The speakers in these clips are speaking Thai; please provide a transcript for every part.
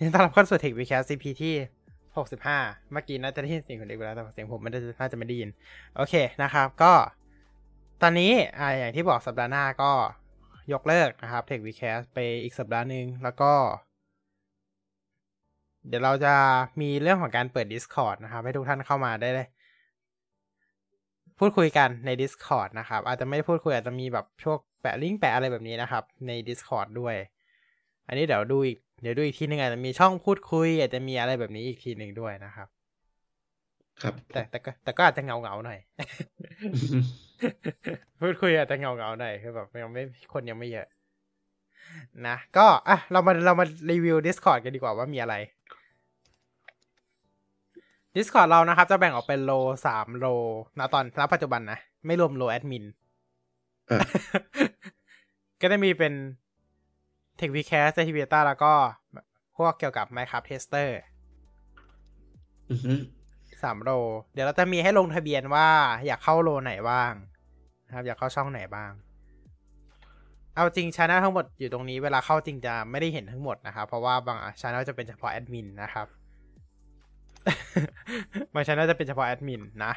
ยินดีต้อนรับเข้าสู่ Tech Vcast CP ที่ 65 เมื่อกี้น่าจะได้ยินเสียงคนเด็กไปแล้วแต่เสียงผมม่ได้น่าจะไม่ได้ยิน โอเคนะครับ ก็ ตอนนี้อ่าอย่างที่บอกสัปดาห์หน้าก็ยกเลิกนะครับ Tech Vcast ไปอีกสัปดาห์หนึ่งแล้วก็ เดี๋ยวเราจะมีเรื่องของการเปิด Discord นะครับ ให้ทุกท่านเข้ามาได้เลย พูดคุยกันใน Discord นะครับ อาจจะไม่ได้พูดคุยอาจจะมีแบบพวกแปะลิงก์แปะอะไรแบบนี้นะครับ ใน Discord ด้วย อันนี้เดี๋ยวดูอีก เดี๋ยวดูอีกทีหนึ่งอาจจะมีช่องพูดคุย อาจจะมีอะไรแบบนี้อีกทีหนึ่งด้วยนะครับ ครับ แต่แต่ก็แต่ก็อาจจะเงาเงาๆหน่อย พูดคุยอาจจะเงาเงาๆหน่อยคือแบบยังไม่คนยังไม่เยอะ นะก็อะเรามาเรามารีวิว Discord กันดีกว่าว่ามีอะไร Discord เรานะครับ จะแบ่งออกเป็นโลสามโลณตอนณปัจจุบันนะ ไม่รวมโลแอดมินอะก็จะมีเป็น Tech Vcast t e c h v i t a แล้วก็พวกเกี่ยวกับ Minecraft Tester อือฮึสามโลเดี๋ยวเราจะมีให้ลงทะเบียนว่าอยากเข้าโลไหนบ้างนะครับ อยากเข้าช่องไหนบ้าง เอาจริงช anel ทั้งหมดอยู่ตรงนี้เวลาเข้าจริงจะไม่ได้เห็นทั้งหมดนะครับ เพราะว่าบางช anel จะเป็นเฉพาะแอดมินนะครับบางช anel จะเป็นเฉพาะแอดมินนะ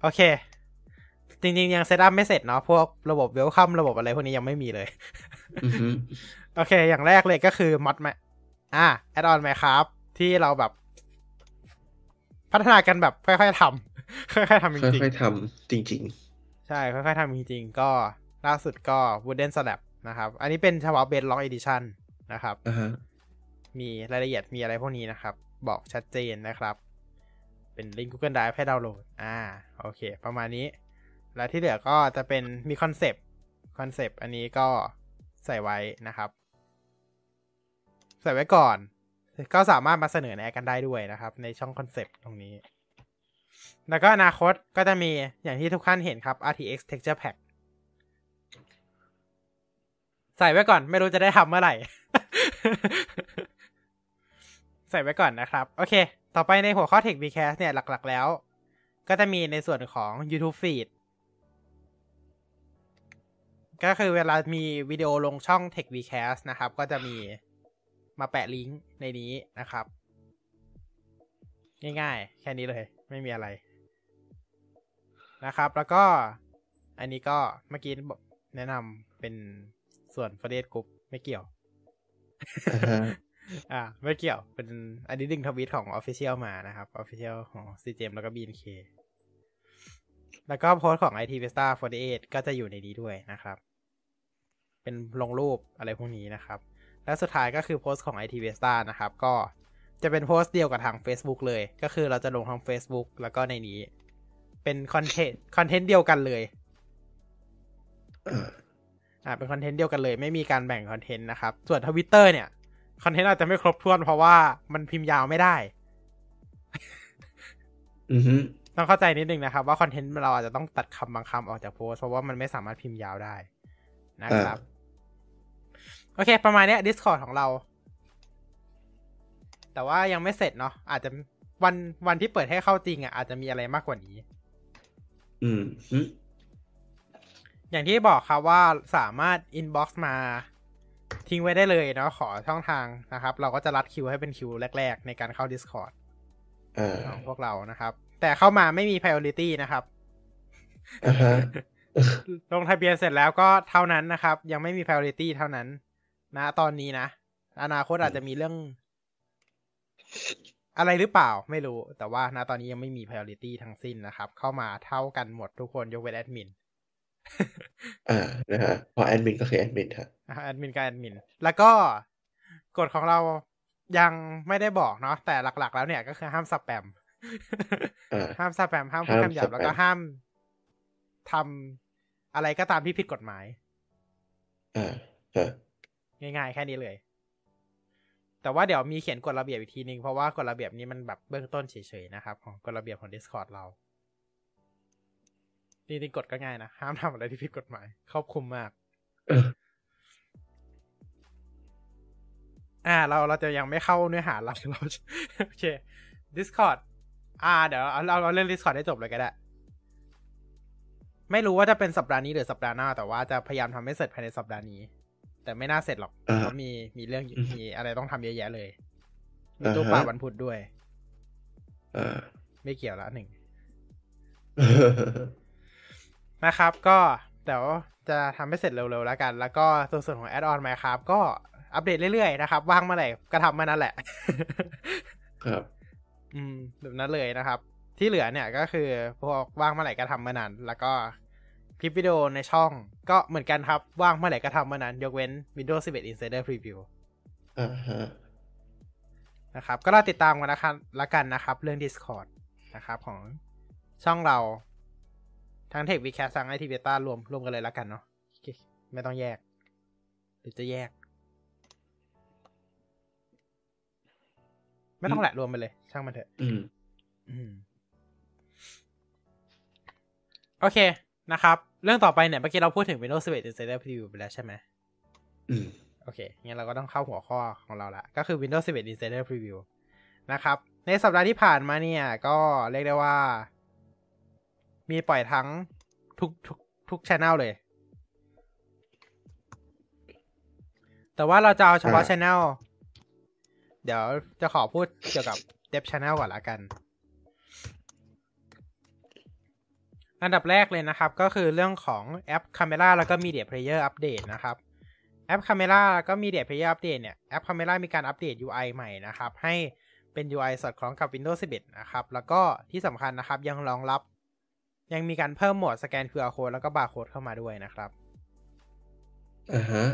โอเค จริงๆ ยังเซตอัพไม่เสร็จเนาะพวกระบบเวลคัมระบบอะไรพวกนี้ยังไม่มีเลยอือฮึโอเค อย่างแรกเลยก็คือมอดมาอ่าแอดออนไหมครับ ที่เราแบบ พัฒนากันแบบค่อยๆทำค่อยๆทำจริงค่อยๆทำจริง ๆ ใช่ ค่อยๆทำจริงๆ ก็ล่าสุดก็ Wooden Slab นะครับ อันนี้เป็นเฉพาะ Base Lock Edition นะครับๆอ่าฮะมีรายละเอียดมีอะไรพวกนี้นะครับ บอกชัดเจนนะครับ เป็นลิงก์ Google Drive ให้ดาวน์โหลด อ่า โอเค ประมาณนี้ แล้วที่เหลือก็จะเป็นมีคอนเซปต์คอนเซปต์อันนี้ก็ใส่ไว้นะครับ ใส่ไว้ก่อน ก็สามารถมาเสนอแนะกันได้ด้วยนะครับ ในช่องคอนเซปต์ตรงนี้ แล้วก็อนาคตก็จะมีอย่างที่ทุกท่านเห็นครับ RTX Texture Pack ใส่ไว้ก่อน ไม่รู้จะได้ทำเมื่อไหร่ ใส่ไว้ก่อนนะครับ โอเค ต่อไปในหัวข้อ Tech Vcast เนี่ยหลักๆแล้ว ก็จะมีในส่วนของ YouTube Feed ก็คือเวลามีวิดีโอลงช่อง Tech Vcast นะครับ ก็จะมีมาแปะลิงก์ในนี้นะครับ ง่ายๆ แค่นี้เลย ไม่มีอะไร นะครับ แล้วก็อันนี้ก็เมื่อกี้บอกแนะนำเป็นส่วน f เ r สกรุ๊ปไม่เกี่ยวอ่าฮะอ่า ไม่เกี่ยว เป็นอันนี้ดึงทวิตของ Official มานะครับ Official ของ CGM แล้วก็ BNK แล้วก็โพสต์ของ IT Vista 48 ก็จะอยู่ในนี้ด้วยนะครับ เป็นลงรูปอะไรพวกนี้นะครับ และสุดท้ายก็คือโพสต์ของ IT Vista นะครับ ก็จะเป็นโพสต์เดียวกับทาง Facebook เลย ก็คือเราจะลงทาง Facebook แล้วก็ในนี้ เป็นคอนเทนต์คอนเทนต์เดียวกันเลยอ่าอ่าเป็นคอนเทนต์เดียวกันเลย ไม่มีการแบ่งคอนเทนต์นะครับ ส่วนทวิตเตอร์เนี่ยคอนเทนต์อาจจะไม่ครบถ้วนเพราะว่ามันพิมพ์ยาวไม่ได้อือฮึต้องเข้าใจนิดนึงนะครับ ว่าคอนเทนต์เราอาจจะต้องตัดคำบางคำออกจากโพสต์เพราะว่ามันไม่สามารถพิมพ์ยาวได้นะครับ โอเค ประมาณเนี้ย Discord ของเรา แต่ว่ายังไม่เสร็จเนาะอาจจะวันวันที่เปิดให้เข้าจริงอะอาจจะมีอะไรมากกว่านี้ อืมฮึอย่างที่บอกครับว่าสามารถ inbox มาทิ้งไว้ได้เลยเนาะขอช่องทางนะครับ เราก็จะรัดคิวให้เป็นคิวแรก ๆ ในการเข้า Discord อ่าของพวกเรานะครับ แต่เข้ามาไม่มี priority นะครับอ่าฮะลงทะเบียนเสร็จแล้วก็เท่านั้นนะครับ ยังไม่มี priority เท่านั้น นะตอนนี้นะ อนาคตอาจจะมีเรื่อง อะไรหรือเปล่าไม่รู้ แต่ว่าณตอนนี้ยังไม่มี priority ทั้งสิ้นนะครับ เข้ามาเท่ากันหมดทุกคนยกเว้นแอดมินอ่านะฮะพอแอดมินก็คือแอดมินฮะแอดมินกับแอดมิน แล้วก็กฎของเรายังไม่ได้บอกเนาะแต่หลัก ๆ แล้วเนี่ยก็คือห้ามสแปมอ่าห้ามสแปมห้ามพูดห้ามคำหยาบสแปมแล้วก็ห้ามทำอะไรก็ตามที่ผิดกฎหมายอ่าฮะ ง่ายๆ แค่นี้เลย แต่ว่าเดี๋ยวมีเขียนกฎระเบียบอีกทีนึง เพราะว่ากฎระเบียบนี้มันแบบเบื้องต้นเฉยๆนะครับ ของกฎระเบียบของ Discord เราจริงๆกฎก็ง่ายนะ ห้ามทำอะไรที่ผิดกฎหมาย ครอบคลุมมากเอออ่า เราเราจะยังไม่เข้าเนื้อหาหลักเราโอเค Discord อ่า เดี๋ยวเอาเราเราเรื่อง Discord ให้จบเลยก็ได้ ไม่รู้ว่าจะเป็นสัปดาห์นี้หรือสัปดาห์หน้า แต่ว่าจะพยายามทำให้เสร็จภายในสัปดาห์นี้ แต่ไม่น่าเสร็จหรอกอ่าเพราะมีมีเรื่องมีอะไรต้องทำเยอะแยะเลย มีตู้ปลาวันพุธด้วยอ่าไม่เกี่ยวละหนึ่งนะครับก็เดี๋ยวจะทำให้เสร็จเร็วๆแล้วกัน แล้วก็ตัวส่วนของแอดออนไหมครับก็อัปเดตเรื่อยๆนะครับ ว่างเมื่อไหร่ก็ทำมานั่นแหละ ครับ อืมแบบนั้นเลยนะครับ ที่เหลือเนี่ยก็คือพวกว่างเมื่อไหร่ก็ทำเมื่อนั้น แล้วก็ คลิปวิดีโอในช่องก็เหมือนกันครับ ว่างเมื่อไหร่ก็ทำเมื่อนั้น ยกเว้น Windows 11 Insider Preview อ่าฮะนะครับ ก็รอติดตามกันนะครับละกันนะครับ เรื่อง Discord นะครับ ของช่องเรา ทั้ง TechWeCast ทั้ง IT Vista รวมรวมกันเลยละกันเนาะโอเคไม่ต้องแยก หรือจะแยก ไม่ต้องแหละรวมไปเลย ช่างมันเถอะอืมอืมโอเคนะครับ เรื่องต่อไปเนี่ยเมื่อกี้เราพูดถึง Windows 11 Insider Preview ไปแล้วใช่ไหมอืมโอเค งั้นเราก็ต้องเข้าหัวข้อของเราละ ก็คือ Windows 11 Insider Preview นะครับ ในสัปดาห์ที่ผ่านมาเนี่ย ก็เรียกได้ว่า มีปล่อยทั้งทุกทุกทุกช anel เลย แต่ว่าเราจะเอาเฉพาะอ่า channel เดี๋ยวจะขอพูดเกี่ยวกับ Dev Channel ก่อนละกัน อันดับแรกเลยนะครับ ก็คือเรื่องของแอป Camera แล้วก็ Media Player Update นะครับ แอป Camera แล้วก็ Media Player Update เนี่ย แอป Camera มีการอัปเดต UI ใหม่นะครับ ให้เป็น UI สอดคล้องกับ Windows 11 นะครับ แล้วก็ที่สำคัญนะครับยังรองรับ ยังมีการเพิ่มโหมดสแกน QR Code แล้วก็ Barcode เข้ามาด้วยนะครับอ่าฮะ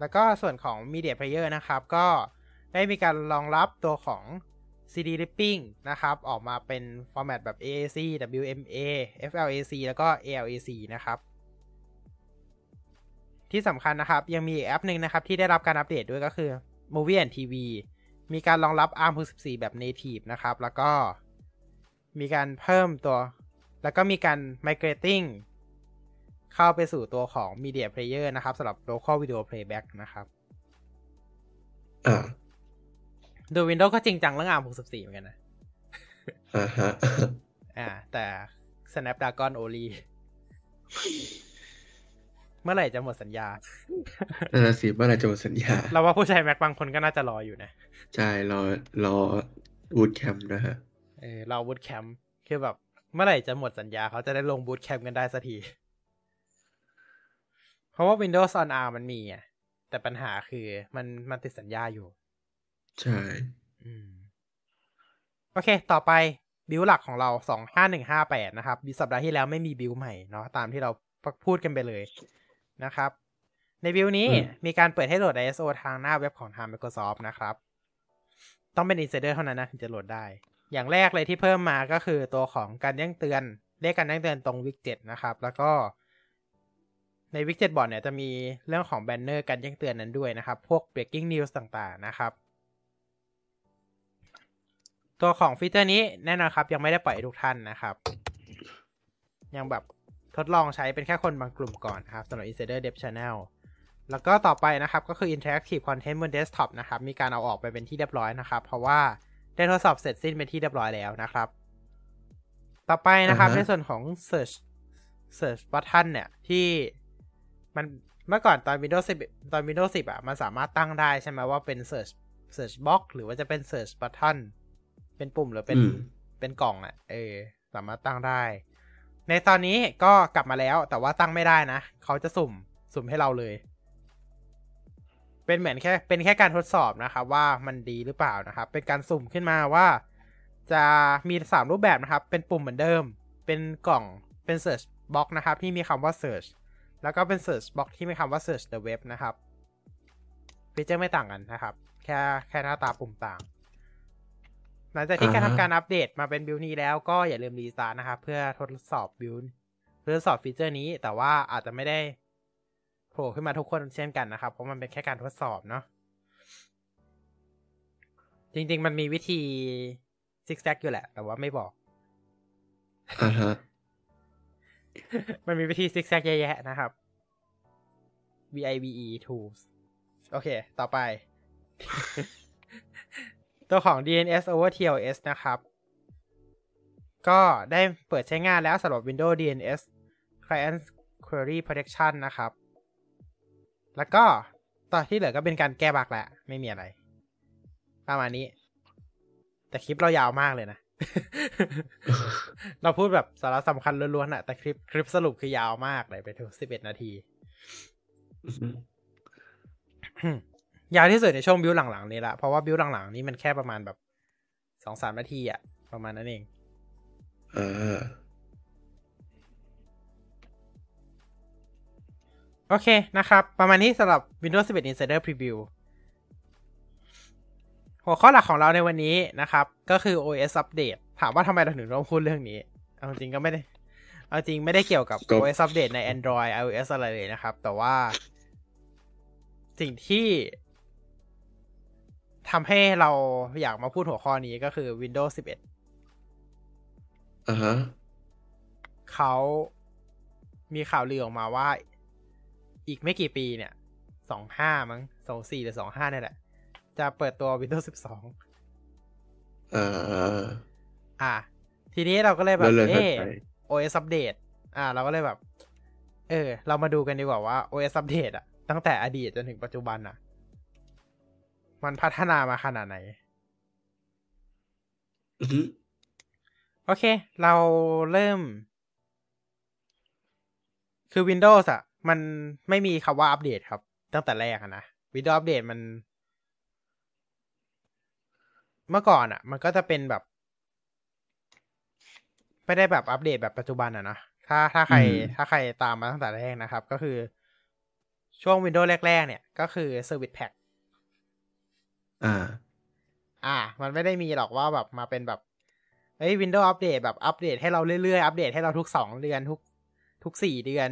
แล้วก็ส่วนของ Media Player นะครับ ก็ได้มีการรองรับตัวของ CD Ripping นะครับ ออกมาเป็นฟอร์แมตแบบ AAC WMA FLAC แล้วก็ ALAC นะครับ ที่สำคัญนะครับ ยังมีอีกแอปหนึ่งนะครับ ที่ได้รับการอัปเดตด้วยก็คือ Movie and TV มีการรองรับ ARM64 แบบ Native นะครับ แล้วก็มีการเพิ่มตัว แล้วก็มีการ migrating เข้าไปสู่ตัวของ Media Player นะครับสำหรับ Local Video Playback นะครับ อ่า ดู Windows ก็จริงจังเรื่อง ARM64 เหมือนกันนะอ่าฮะอ่า แต่ Snapdragon Oli เมื่อไหร่จะหมดสัญญานั่นนะสิเมื่อไหรจะหมดสัญญา เราว่าผู้ใช้ Mac บางคนก็น่าจะรออยู่นะ ใช่ รอ รอ Boot Camp นะฮะ เออเรา Boot Camp คือแบบ เมื่อไหร่จะหมดสัญญา เขาจะได้ลง Boot Camp กันได้สักที เพราะว่า Windows on ARM มันมีอะ แต่ปัญหาคือมันมันติดสัญญาอยู่ ใช่อืมโอเค ต่อไป build หลักของเราสองห้าหนึ่งห้าแปดนะครับ build สัปดาห์ที่แล้วไม่มี build ใหม่เนาะตามที่เราพูดกันไปเลยนะครับ ใน build นี้มีการเปิดให้โหลด ISO ทางหน้าเว็บของทาง Microsoft นะครับ ต้องเป็น Insider เท่านั้นนะถึงจะโหลดได้ อย่างแรกเลยที่เพิ่มมาก็คือตัวของการแจ้งเตือนเรียกการแจ้งเตือนตรง Widget นะครับ แล้วก็ใน Widget Board เนี่ยจะมีเรื่องของแบนเนอร์การแจ้งเตือนนั้นด้วยนะครับ พวก breaking news ต่างๆนะครับ ตัวของฟีเจอร์นี้แน่นอนครับ ยังไม่ได้ปล่อยให้ทุกท่านนะครับ ยังแบบทดลองใช้เป็นแค่คนบางกลุ่มก่อนครับสำหรับ Insider Dev Channel แล้วก็ต่อไปนะครับ ก็คือ Interactive Content บน Desktop นะครับ มีการเอาออกไปเป็นที่เรียบร้อยนะครับ เพราะว่าได้ทดสอบเสร็จสิ้นเป็นที่เรียบร้อยแล้วนะครับ ต่อไปนะครับอ่าฮะในส่วนของ Search Search Button เนี่ย ที่มันเมื่อก่อนตอน Windows 10 ตอน Windows 10 อะ มันสามารถตั้งได้ใช่ไหมว่าเป็น Search Search Box หรือว่าจะเป็น Search Button เป็นปุ่มหรือเป็นอืมเป็นกล่องอะ เออ สามารถตั้งได้ ในตอนนี้ก็กลับมาแล้ว แต่ว่าตั้งไม่ได้นะเขาจะสุ่มสุ่มให้เราเลย เป็นเหมือนแค่เป็นแค่การทดสอบนะครับ ว่ามันดีหรือเปล่านะครับ เป็นการสุ่มขึ้นมาว่า จะมีสามรูปแบบนะครับ เป็นปุ่มเหมือนเดิม เป็นกล่องเป็น search box นะครับ ที่มีคำว่า search แล้วก็เป็น search box ที่มีคำว่า search the web นะครับฟีเจอร์ไม่ต่างกันนะครับ แค่แค่หน้าตาปุ่มต่าง หลังจากที่อ่าการฮะทำการอัปเดตมาเป็น build นี้แล้วก็อย่าลืมรีสตาร์ทนะครับ เพื่อทดสอบ build เพื่อทดสอบฟีเจอร์นี้แต่ว่าอาจจะไม่ได้โผล่ขึ้นมาทุกคนเช่นกันนะครับ เพราะมันเป็นแค่การทดสอบเนาะจริง ๆ มันมีวิธีซิกแซกอยู่แหละ แต่ว่าไม่บอกอ่าฮะมันมีวิธีซิกแซกเยอะแยะนะครับ VIVE tools โอเค ต่อไป ตัวของ DNS over TLS นะครับ ก็ได้เปิดใช้งานแล้วสำหรับ Windows DNS Client Query Protection นะครับ แล้วก็ต่อที่เหลือก็เป็นการแก้บักแหละ ไม่มีอะไร ประมาณนี้ แต่คลิปเรายาวมากเลยนะ เราพูดแบบสาระสำคัญล้วนๆอะแต่คลิปคลิปสรุปคือยาวมากเลยไปถึงสิบเอ็ดนาที ยาวที่สุดในช่วงบิวหลังๆนี้ละเพราะว่าบิวหลังๆนี้มันแค่ประมาณแบบสองสามนาทีอะประมาณนั้นเองอ่าโอเคนะครับ ประมาณนี้สำหรับ Windows 11 Insider Preview หัวข้อหลักของเราในวันนี้นะครับ ก็คือ OS Update ถามว่าทำไมเราถึงต้องพูดเรื่องนี้ เอาจริงก็ไม่ได้ เอาจริงไม่ได้เกี่ยวกับ OS Update ใน Android iOS อะไรเลยนะครับ แต่ว่า สิ่งที่ ทำให้เราอยากมาพูดหัวข้อนี้ก็คือ Windows 11อ่าฮะเขามีข่าวลือออกมาว่า อีกไม่กี่ปีเนี่ย สองห้ามั้งสองสี่หรือสองห้าเนี่ยแหละ จะเปิดตัว Windows 12อ่าอะทีนี้เราก็เลยแบแล้บวเลยถัดเอ๊ะไป OS update อะเราก็เลยแบบ เออ เรามาดูกันดีกว่าว่า OS update อะตั้งแต่อดีตจนถึงปัจจุบันอะ มันพัฒนามาขนาดไหนอือฮึโอเค เราเริ่ม คือ Windows อะมันไม่มีคำว่าอัปเดตครับ ตั้งแต่แรกอะนะ Windows อัปเดตมัน เมื่อก่อนอะมันก็จะเป็นแบบ ไม่ได้แบบอัปเดตแบบปัจจุบันอะนะถ้าถ้าใคร ถ้าใครตามมาตั้งแต่แรกนะครับ ก็คือช่วง Windows แรก ๆ เนี่ย ก็คือ Service Pack อ่า อ่า มันไม่ได้มีหรอกว่าแบบมาเป็นแบบเฮ้ย Windows อัปเดตแบบอัปเดตให้เราเรื่อยๆ อัปเดตให้เราทุกสองเดือนทุก ทุกสี่เดือน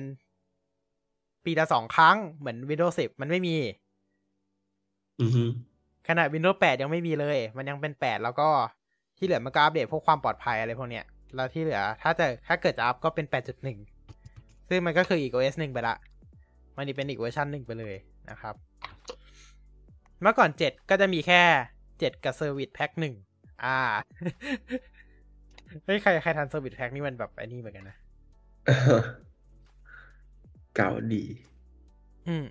ปีละสองครั้งเหมือน Windows 10 มันไม่มี อือฮึขนาด Windows 8 ยังไม่มีเลย มันยังเป็น 8 แล้วก็ที่เหลือมันก็อัปเดตพวกความปลอดภัยอะไรพวกเนี้ย แล้วที่เหลือ ถ้าจะถ้าเกิดจะอัพก็เป็น 8.1 ซึ่งมันก็คืออีก OS หนึ่งไปละ มันนี่เป็นอีกเวอร์ชันหนึ่งไปเลยนะครับ เมื่อก่อน7ก็จะมีแค่7กับ Service Pack หนึ่งอ่าเฮ้ยใครใครทัน Service Pack นี่มันแบบไอ้นี่เหมือนกันนะเก่าดี อืม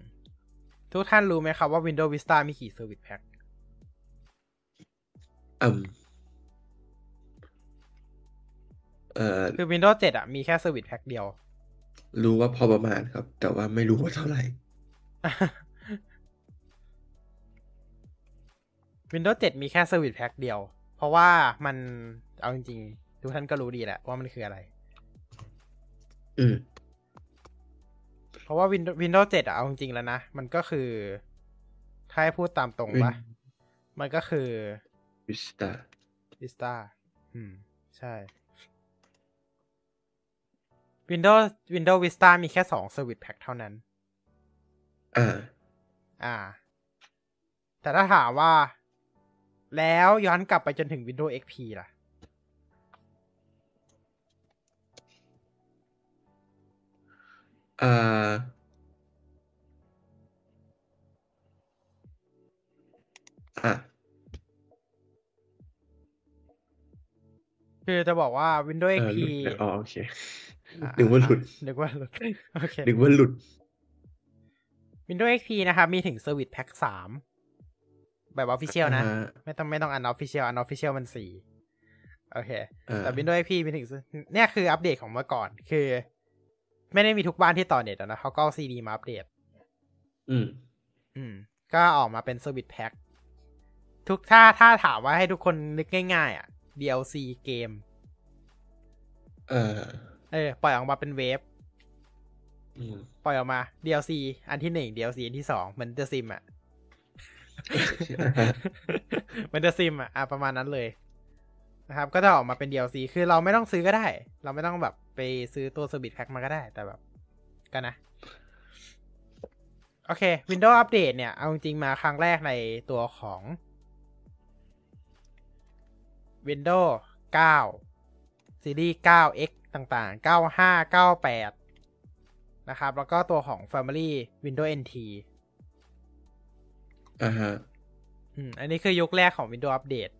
ทุกท่านรู้ไหมครับว่า Windows Vista มีกี่ Service Pack อืมเอ่อคือ Windows 7 อะ มีแค่ Service Pack เดียว รู้ว่าพอประมาณครับ แต่ว่าไม่รู้ว่าเท่าไหร่ Windows 7 มีแค่ Service Pack เดียว เพราะว่ามันเอาจริงๆ ทุกท่านก็รู้ดีแหละว่ามันคืออะไร อืมเพราะว่า Windows Windows 7อะเอาจริงๆแล้วนะ มันก็คือ ถ้าให้พูดตามตรงปะ Win- มันก็คือวิสตา Vista อืม ใช่ Windows Windows Vista มีแค่สอง Service Pack เท่านั้น อ่า อ่า แต่ถ้าถามว่า แล้วย้อนกลับไปจนถึง Windows XP ล่ะอ่าอะ คือจะบอกว่า Windows เออ XP หลุดนะอ๋อโอเค อะนึกว่าหลุด นึกว่าหลุด โอเค นึกว่าหลุด Windows XP นะครับ มีถึง Service Pack สาม แบบ Official นะอ่าฮะไม่ต้องไม่ต้อง Unofficial Unofficial มันสี่โอเคอ่าแต่ Windows XP มีถึงเนี่ยคืออัปเดตของเมื่อก่อน คือ ไม่ได้มีทุกบ้านที่ต่อเน็ตอะนะเขาก็เอา CD มาอัปเดต อืม อืม ก็ออกมาเป็น Service Pack ทุกถ้าถ้าถามว่าให้ทุกคนนึกง่าย ๆ อะ DLC เกม เออ เออ ปล่อยออกมาเป็นเวฟอืมปล่อยออกมา DLC อันที่หนึ่ง DLC อันที่สองเหมือน The Sim อะเหมือ น The Sim อะอะประมาณนั้นเลยนะครับ ก็จะออกมาเป็น DLC คือเราไม่ต้องซื้อก็ได้ เราไม่ต้องแบบไปซื้อตัว Service Pack มาก็ได้ แต่แบบก็นะ โอเค Windows Update เนี่ย เอาจริงมาครั้งแรกในตัวของ Windows 9 ซีรีส์ 9X ต่างๆ 95 98 นะครับ แล้วก็ตัวของ Family Windows NT อ่าฮะอืมอันนี้คือยุคแรกของ Windows Update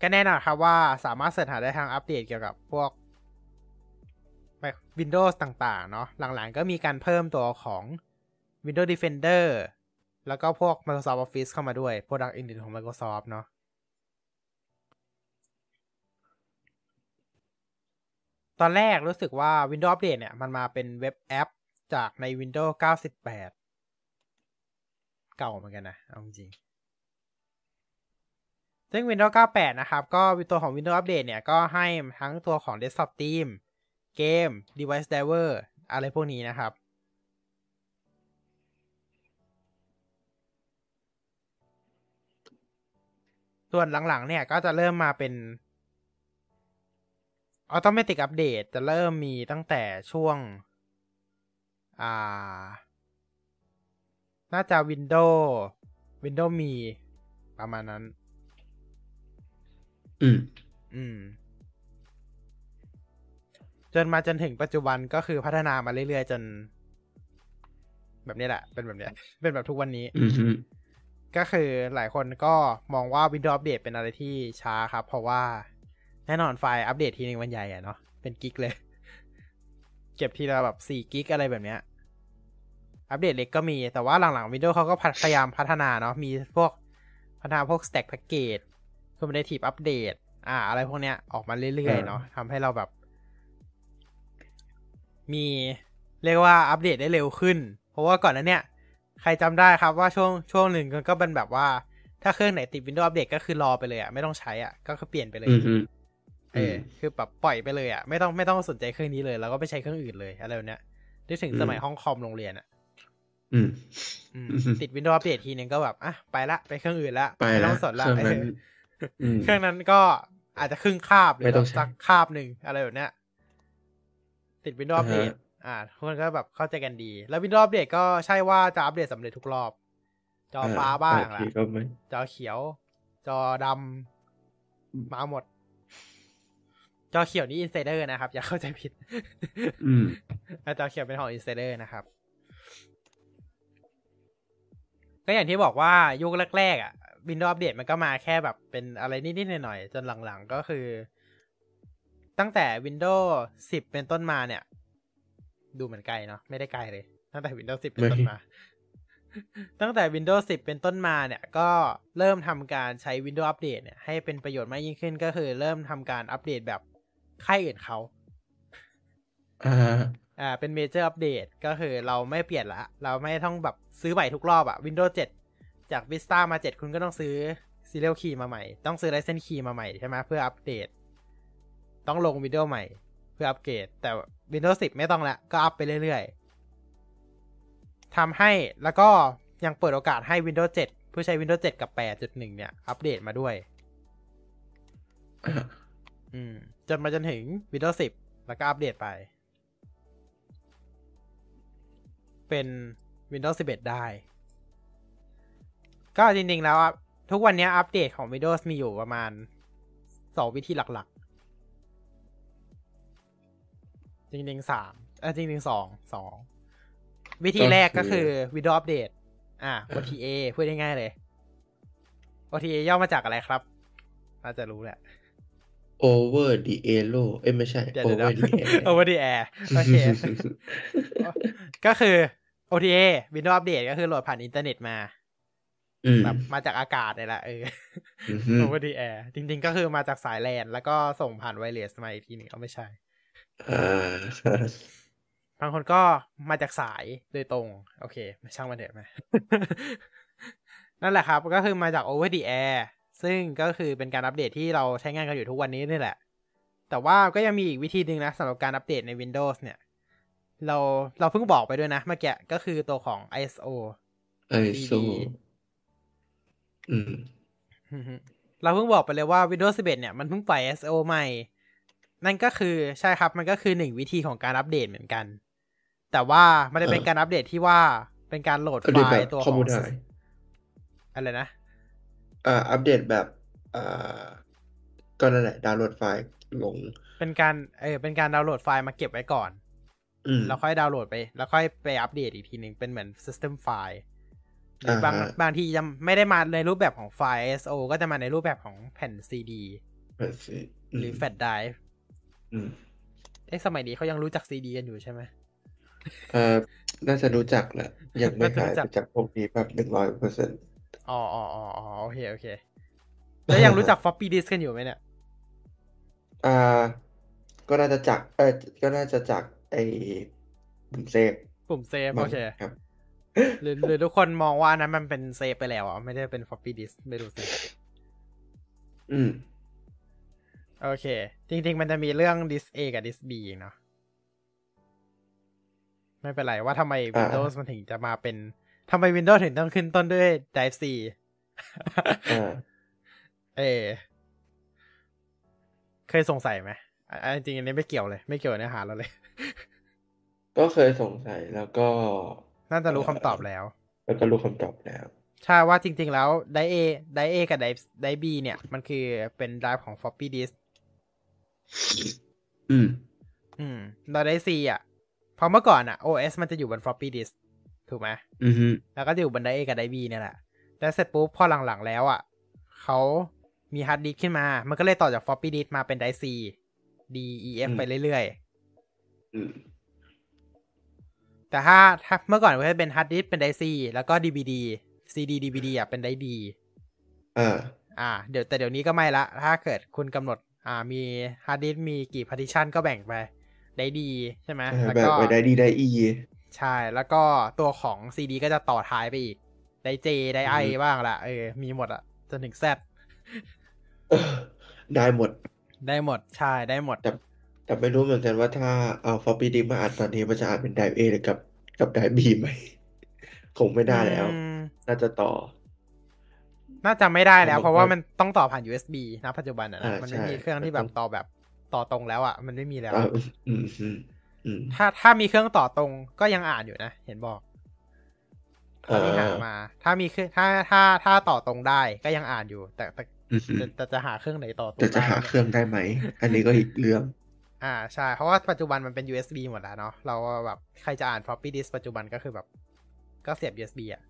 ก็แน่นอนครับว่าสามารถเสิร์ชหาได้ทางอัปเดตเกี่ยวกับพวก Windows ต่างๆ เนาะหลังๆ ก็มีการเพิ่มตัวของ Windows Defender แล้วก็พวก Microsoft Office เข้ามาด้วย Product อื่นๆของ Microsoft เนาะตอนแรกรู้สึกว่า Windows Update เนี่ย มันมาเป็นเว็บแอปจากใน Windows 98 เก่าเหมือนกันนะ เอาจริงซึ่ง Windows 98 นะครับ ก็ตัวของ Windows Update เนี่ย ก็ให้ทั้งตัวของ Desktop Theme เกม Device Driver อะไรพวกนี้นะครับ ส่วนหลังๆ เนี่ย ก็จะเริ่มมาเป็น Automatic Update จะเริ่มมีตั้งแต่ช่วง อ่า น่าจะ Windows Windows มี ประมาณนั้น อืม อืม จนมาจนถึงปัจจุบันก็คือพัฒนามาเรื่อยๆ จน แบบนี้แหละ เป็นแบบเนี้ย เป็นแบบทุกวันนี้ อืมฮึก็คือหลายคนก็มองว่า Windows Update เป็นอะไรที่ช้าครับ เพราะว่าแน่นอนไฟล์อัปเดตทีนึงมันใหญ่อะเนาะเป็นกิกเลย เก็บทีละแบบสี่กิกอะไรแบบเนี้ย อัปเดตเล็กก็มี แต่ว่าหลังๆ Windows เขาก็พยายามพัฒนาเนาะ มีพวกพัฒนาพวก stack package cumulative update อ่า อะไรพวกเนี้ยออกมาเรื่อยๆ เนาะทำให้เราแบบ มีเรียกว่าอัปเดตได้เร็วขึ้น เพราะว่าก่อนหนั้นเนี่ย ใครจำได้ครับว่าช่วงช่วงหนึ่งก็เป็นแบบว่า ถ้าเครื่องไหนติด Windows Update ก็คือรอไปเลยอะไม่ต้องใช้อะก็คือเปลี่ยนไปเลยอืมฮึเออคือแบบปล่อยไปเลยอะไม่ต้องไม่ต้องสนใจเครื่องนี้เลย แล้วก็ไปใช้เครื่องอื่นเลยอะไรแบบเนี้ยนึกถึงสมัยห้องคอมโรงเรียนอะ อืมอืมอือฮึติด Windows Update ทีนึงก็แบบอะไปละไปเครื่องอื่นละไปม่ละต้องสนละเครื่องนั้นเอออืมเครื่องนั้นก็อาจจะครึ่งคาบหรือไม่ต้องแบบใช้สักคาบหนึ่งอะไรแบบเนี้ย ติด Windows อ่าฮะ Update อ่าทุกคนก็แบบเข้าใจกันดี แล้ว Windows Update ก็ใช่ว่าจะอัปเดตสำเร็จทุกรอบ จอฟ้าบ้างบางล่ะทีก็ไม่จอเขียว จอดำมาหมด จอเขียวนี่ Insider นะครับ อย่าเข้าใจผิด อืมอะจอเขียวเป็นของ Insider นะครับ ก็อย่างที่บอกว่ายุคแรกๆอะ Windows Update มันก็มาแค่แบบเป็นอะไรนิดๆหน่อยๆจนหลังๆก็คือ ตั้งแต่ Windows 10 เป็นต้นมาเนี่ย ดูเหมือนไกลเนาะไม่ได้ไกลเลย ตั้งแต่ Windows 10 เป็นต้นมา ตั้งแต่ Windows 10 เป็นต้นมาเนี่ย ก็เริ่มทำการใช้ Windows Update เนี่ยให้เป็นประโยชน์มากยิ่งขึ้นก็คือ เริ่มทำการอัปเดตแบบค่ายอื่นเขา อ่าอ่าเป็นเมเจอร์อัปเดตก็คือเราไม่เปลี่ยนละ เราไม่ต้องแบบซื้อใหม่ทุกรอบอะ Windows 7 จาก Vista มา 7 คุณก็ต้องซื้อ Serial Key มาใหม่ ต้องซื้อ License Key มาใหม่ใช่ไหมเพื่ออัปเดต ต้องลง Windows ใหม่ เพื่ออัปเกรด แต่ Windows 10 ไม่ต้องละ ก็อัปไปเรื่อยๆทำให้แล้วก็ยังเปิดโอกาสให้ Windows 7 ผู้ใช้ Windows 7 กับ 8.1 เนี่ย อัปเดตมาด้วยอ่าอืม จนมาจนถึง Windows 10 แล้วก็อัปเดตไป เป็น Windows 11 ได้ ก็จริง ๆ แล้วอะทุกวันนี้อัปเดตของ Windows มีอยู่ประมาณสองวิธีหลัก ๆ จริงๆสามเออจริงๆสองสองวิธีแรกก็คือ Windows Update อ่า OTA พูดง่ายๆเลย OTA ย่อมาจากอะไรครับน่าจะรู้แหละ over the elo เอ้ยไม่ใช่เดี๋ยวเดี๋ยว over the air over the air โอเค ก็คือ OTA Windows Update ก็คือโหลดผ่านอินเทอร์เน็ตมาอืมแบบมาจากอากาศนี่แหละเอออืมฮึ over the air จริง ๆ ก็คือมาจากสายแลนแล้วก็ส่งผ่านไวเลสมาอีกทีหนึ่งเอาไม่ใช่อ่าบางคนก็มาจากสายโดยตรง โอเค ไม่ช่างมันเถอะไหมนั่นแหละครับ ก็คือมาจาก over the air ซึ่งก็คือเป็นการอัปเดตที่เราใช้งานกันอยู่ทุกวันนี้นี่แหละ แต่ว่าก็ยังมีอีกวิธีหนึ่งนะสำหรับการอัปเดตใน Windows เนี่ย เราเราเพิ่งบอกไปด้วยนะเมื่อกี้ก็คือตัวของ ISO ไอโซอืมอือฮึเราเพิ่งบอกไปเลยว่า Windows 11 เนี่ยมันเพิ่งปล่อย ISO ใหม่ นั่นก็คือใช่ครับมันก็คือหนึ่งวิธีของการอัปเดตเหมือนกัน แต่ว่ามันจะเป็นอ่าการอัปเดตที่ว่าเป็นการโหลดอัปไฟเดตแบบล์ตัวคขออมงมูนไดอะไรนะ อ่าอัปเดตแบบอ่าก็นั่นแหละดาวน์โหลดไฟล์ลง เป็นการเออเป็นการดาวน์โหลดไฟล์มาเก็บไว้ก่อนอืมแล้วค่อยดาวน์โหลดไป แล้วค่อยไปอัปเดตอีกทีหนึ่งเป็นเหมือน System ไฟล์หรือบางอ่าฮะบางทียังไม่ได้มาในรูปแบบของไฟล์ ISO ก็จะมาในรูปแบบของแผ่น CD แบบสิหรือ Flash Drive อืมเอ๊ะสมัยนี้เขายังรู้จัก CD กันอยู่ใช่ไหมเอ่อน่าจะรู้จักแหละยังไม่น่าจะหายรู้จัไปกจากพวกนี้แบบหนึ่งร้อยเปอร์เซ็นต์ อ๋ออ๋ออ๋ออ๋อโอเคโอเค แล้วยังรู้จัก floppy disk กันอยู่ไหมเนี่ย อ่า ก็น่าจะจากเออก็น่าจะจากไอ้บุมเซฟ ปุ่มเซฟมั้โองเคครับหรือหรือทุกคนมองว่าอันนั้นมันเป็นเซฟไปแล้วอะไม่ได้เป็น floppy disk ไม่รู้สิอืม โอเค จริง ๆ มันจะมีเรื่อง disk A กับ disk B เนาะไม่เป็นไรว่าทำไมอ่า Windows มันถึงจะมาเป็น ทำไม Windows ถึงต้องขึ้นต้นด้วย drive C อ่าเออเคยสงสัยไหมอะอะจริงๆอันนี้ไม่เกี่ยวเลย ไม่เกี่ยวกับเนื้อหาเราเลย ก็เคยสงสัยแล้วก็ น่าจะรู้คำตอบแล้ว แล้วก็รู้คำตอบแล้ว ใช่ว่าจริง ๆ แล้วไดเอไดเอกับไดไดบีเนี่ย มันคือเป็น drive ของ floppy disk อืม อืมเราไดซีอะเพราะเมื่อก่อนอะ OS มันจะอยู่บน floppy disk ถูกไหมอือฮึแล้วก็จะอยู่บนไดเอกับไดบีเนี่ยแหละแล้วเสร็จปุ๊บพอหลังๆแล้วอะเขามีฮาร์ดดิสก์ขึ้นมา มันก็เลยต่อจาก floppy disk มาเป็นไดซี D E F ไปเรื่อยอืมๆแต่ถ้าถ้าเมื่อก่อนมันจะเป็นฮาร์ดดิสก์เป็น drive C แล้วก็ DVD CD DVD อะเป็นไดดีอ่าอ่า เดี๋ยวแต่เดี๋ยวนี้ก็ไม่ละ ถ้าเกิดคุณกำหนด อ่า มีฮาร์ดดิสก์มีกี่ partition ก็แบ่งไปได้ดีใช่ไหมอ่าแล้วแบบก็ไว้ได้ดีได้อี ใช่ แล้วก็ตัวของ CD ก็จะต่อท้ายไปอีก ได้เจได้ไออือฮึบ้างละเออ มีหมดอะจนถึง Z เออได้หมด ได้หมด ใช่ ได้หมด แต่แต่ไม่รู้เหมือนกันว่าถ้าเอา floppy disk มาอัดตอนนี้มันจะอัดเป็น drive A หรือกับกับ drive B ไหม คงไม่ได้แล้วอืมน่าจะต่อ น่าจะไม่ได้แล้วผมว่าเพราะว่ามันต้องต่อผ่าน USB นะปัจจุบันอะนะอ่ามันไม่ใช่มีเครื่องที่แบต้บองต่อแบบต่อตรงแล้วอะมันไม่มีแล้วอ่าอืมอืมอืม ถ้าถ้ามีเครื่องต่อตรงก็ยังอ่านอยู่นะ เห็นบอกเท่าที่หาอ่ามมา ถ้ามีเครื่องถ้าถ้าถ้าต่อตรงได้ก็ยังอ่านอยู่ แต่แต่อืมอืมแต่แต่จะหาเครื่องไหนต่อตรงแต่จะหาได้เครื่องได้ไหม อันนี้ก็อีกเรื่อง อ่าใช่ เพราะว่าปัจจุบันมันเป็น USB หมดแล้วเนาะเราแบบใครจะอ่าน floppy disk ปัจจุบันก็คือแบบ ก็เสียบ USB อะ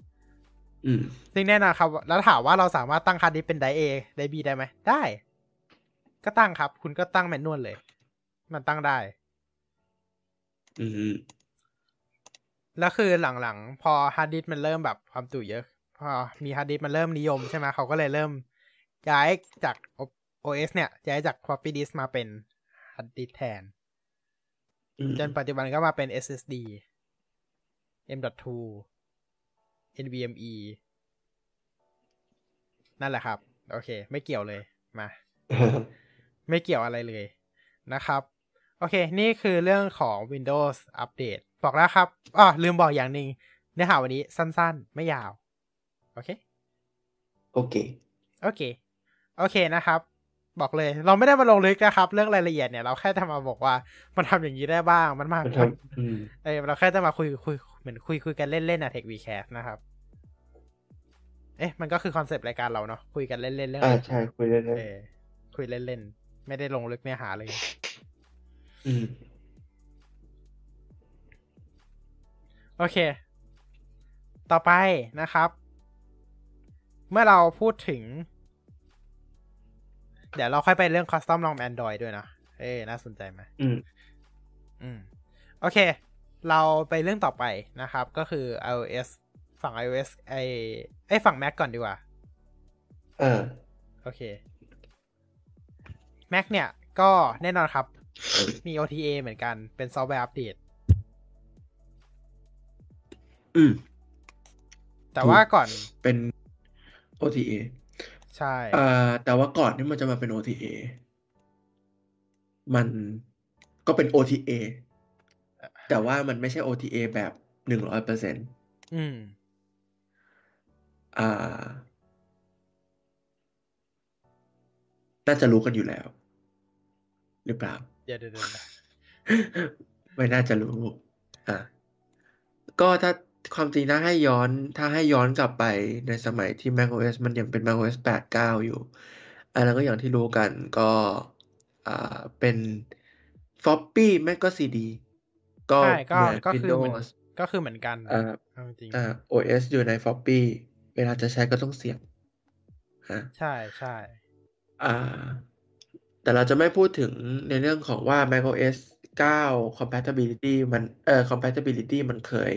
อืมซึ่งแน่นอนครับ แล้วถามว่าเราสามารถตั้งฮาร์ดดิสก์เป็นได A ได B ได้ไหมได้ ก็ตั้งครับ คุณก็ตั้ง manual เลย มันตั้งได้ อืมแล้วคือหลังๆ พอฮาร์ดดิสก์มันเริ่มแบบความจุเยอะ พอมีฮาร์ดดิสก์มันเริ่มนิยมใช่ไหมเขาก็เลยเริ่ม ย้ายจาก OS เนี่ย ย้ายจาก floppy disk มาเป็นฮาร์ดดิสก์แทนอืมจนปัจจุบันก็มาเป็น SSD M.2 NVMe นั่นแหละครับ โอเค ไม่เกี่ยวเลยมา ไม่เกี่ยวอะไรเลยนะครับ โอเค นี่คือเรื่องของ Windows Update บอกแล้วครับอ๋อลืมบอกอย่างหนึ่งเนื้อหาวันนี้สั้นๆ ไม่ยาว โอเค โอเค โอเค โอเคนะครับ บอกเลย เราไม่ได้มาลงลึกนะครับ เรื่องรายละเอียดเนี่ยเราแค่จะมาบอกว่า มันทำอย่างนี้ได้บ้าง มันมามันทำอืมเออเราแค่จะมาคุยคุยเหมือนคุยคุยกันเล่นๆอะ TechWeCast นะครับ เอ๊ะ มันก็คือคอนเซปต์รายการเราเนาะคุยกันเล่นๆเรื่องอ่าอะไรใช่คุยได้เลยเออคุยเล่นๆไม่ได้ลงลึกเนื้อหาเลย อืมโอเค ต่อไปนะครับ เมื่อเราพูดถึง เดี๋ยวเราค่อยไปเรื่อง Custom ROM Android ด้วยนะ เอ้น่าสนใจไหมอืม อืม โอเค เราไปเรื่องต่อไปนะครับ ก็คือ iOS ฝั่ง iOS ไอไอยฝั่ง Mac ก่อนดีกว่าอ่าโอเค Mac เนี่ย ก็แน่นอนครับ มี OTA เหมือนกัน เป็นซอฟต์แวร์อัปเดต อืม แต่ว่าก่อน เป็น OTA ใช่อ่าแต่ว่าก่อนที่มันจะมาเป็น OTA มันก็เป็น OTA แต่ว่ามันไม่ใช่ OTA แบบหนึ่งร้อยเปอร์เซ็นต์อืม อ่า น่าจะรู้กันอยู่แล้ว หรือเปล่า เดี๋ยวเดี๋ยวเดี๋ยวนะไม่น่าจะรู้อะก็ถ้าความจริงถ้าให้ย้อนถ้าให้ย้อนกลับไปในสมัยที่ macOS มันยังเป็น macOS 8 9 อยู่ อันนั้นก็อย่างที่รู้กันก็อ่าเป็น floppy ไม่ก็ CD ก็ใช่ก็เหมือนก็คือเหมือน Windows ก็คือเหมือนกันอ่าเอาจริงอ่า OS อยู่ใน floppy เวลาจะใช้ก็ต้องเสียบฮะใช่ใช่อ่า แต่เราจะไม่พูดถึงในเรื่องของว่า macOS 9 compatibility มันเอ่อ compatibility มันเคย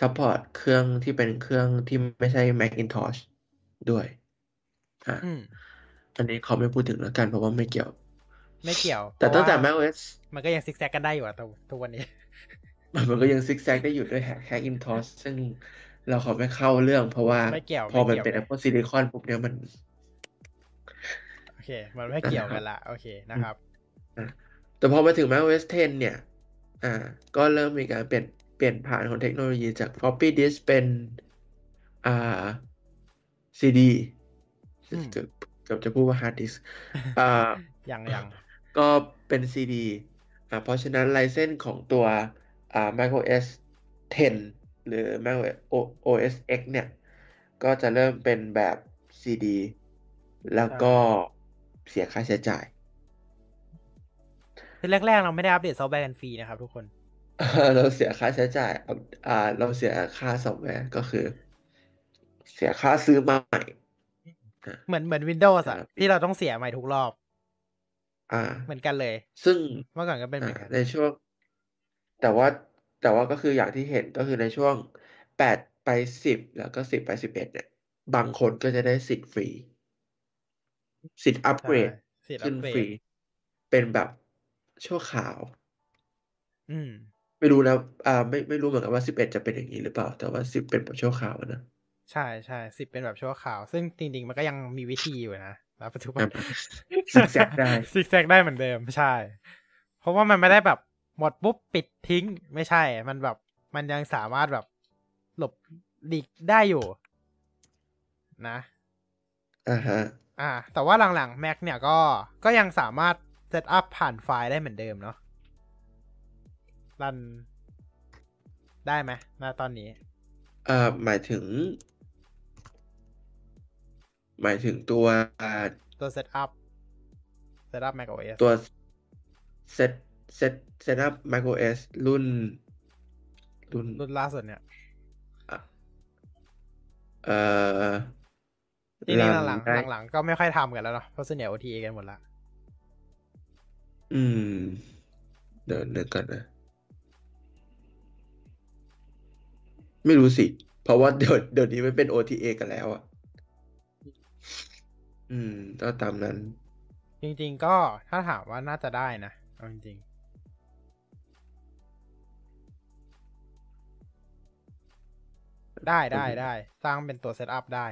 support เครื่องที่เป็นเครื่องที่ไม่ใช่ Macintosh ด้วยอะอืมอันนี้เขาไม่พูดถึงแล้วกันเพราะว่าไม่เกี่ยว ไม่เกี่ยว แต่ตั้งแต่เพราะว่า macOS มันก็ยังซิกแซกกันได้อยู่อะทุกทุกวันนี้ มันก็ยังซิกแซกได้อยู่ด้วย Hackintosh ซึ่งเราขอไม่เข้าเรื่องเพราะว่าไม่เกี่ยวพอมันไม่เกี่ยวเป็นเลย Apple Silicon ปุ๊บเนี่ยมันโอเค มันไม่เกี่ยวกันละโอเคนะครับแต่พอมาถึง macOS 10 เนี่ย อ่า ก็เริ่มมีการเปลี่ยนเปลี่ยนผ่านของเทคโนโลยีจาก floppy disk เป็น อ่า CD อืมเกือบเกือบจะพูดว่า hard disk อ่ายังยังก็เป็น CD อ่าเพราะฉะนั้น license ของตัว อ่า macOS 10 หรือ macOS OS X เนี่ย ก็จะเริ่มเป็นแบบ CD แล้วก็ เสียค่าใช้จ่ายคือแรกๆเราไม่ได้อัปเดตซอฟต์แวร์กันฟรีนะครับทุกคนเราเสียค่าใช้จ่ายเอาอ่า เราเสียค่าซอฟต์แวร์ก็คือ เสียค่าซื้อมาใหม่ เหมือนเหมือน Windows อะครับที่เราต้องเสียใหม่ทุกรอบ อ่า เหมือนกันเลย ซึ่งเมื่อก่อนก็เป็นเหมือ่าอนกันในช่วง แต่ว่าแต่ว่าก็คืออย่างที่เห็นก็คือในช่วงแปดไปสิบแล้วก็สิบไปสิบเอ็ดเนี่ย บางคนก็จะได้สิทธิ์ฟรี สิทธิ์อัปเกรดใช่สิทธิ์อัขึ้ปนเกรฟรีดเป็นแบบชั่วคราว อืม ไม่รู้นะอ่าไม่ไม่รู้เหมือนกันว่าสิบเอ็ดจะเป็นอย่างนี้หรือเปล่า แต่ว่าสิบเป็นแบบชั่วคราวอะนะใช่ใช่สิบเป็นแบบชั่วคราว ซึ่งจริงๆ มันก็ยังมีวิธีอยู่นะแล้วปัจจุบันครับซิกแซกได้ซิกแซกได้เหมือนเดิมใช่ เพราะว่ามันไม่ได้แบบหมดปุ๊บปิดทิ้งไม่ใช่ มันแบบมันยังสามารถแบบหลบหลีกได้อยู่ นะอ่าฮะ อ่า แต่ว่าหลังๆ Mac เนี่ยก็ก็ยังสามารถ setup ผ่านไฟล์ได้เหมือนเดิมเนาะ runได้ไหมณตอนนี้ เอ่อ หมายถึง หมายถึงตัวอ่าตัว setup setup macOS ตัวเซตเซต setup macOS รุ่น รุ่นรุ่นล่าสุดเนี่ย เอ่อ จริงๆรันหลังได้ๆหลังๆก็ไม่ค่อยทำกันแล้วเนาะเพราะส่วนใหญ่ OTA กันหมดละ อืม เดี๋ยวนึกก่อนนะ ไม่รู้สิ เพราะว่าเดี๋ยวเดี๋ยวนี้มันเป็น OTA กันแล้วอะ อืม ก็ตามนั้น จริง ๆ ก็ถ้าถามว่าน่าจะได้นะเอาจริงๆได้ได้ได้ สร้างเป็นตัวเซตอัพได้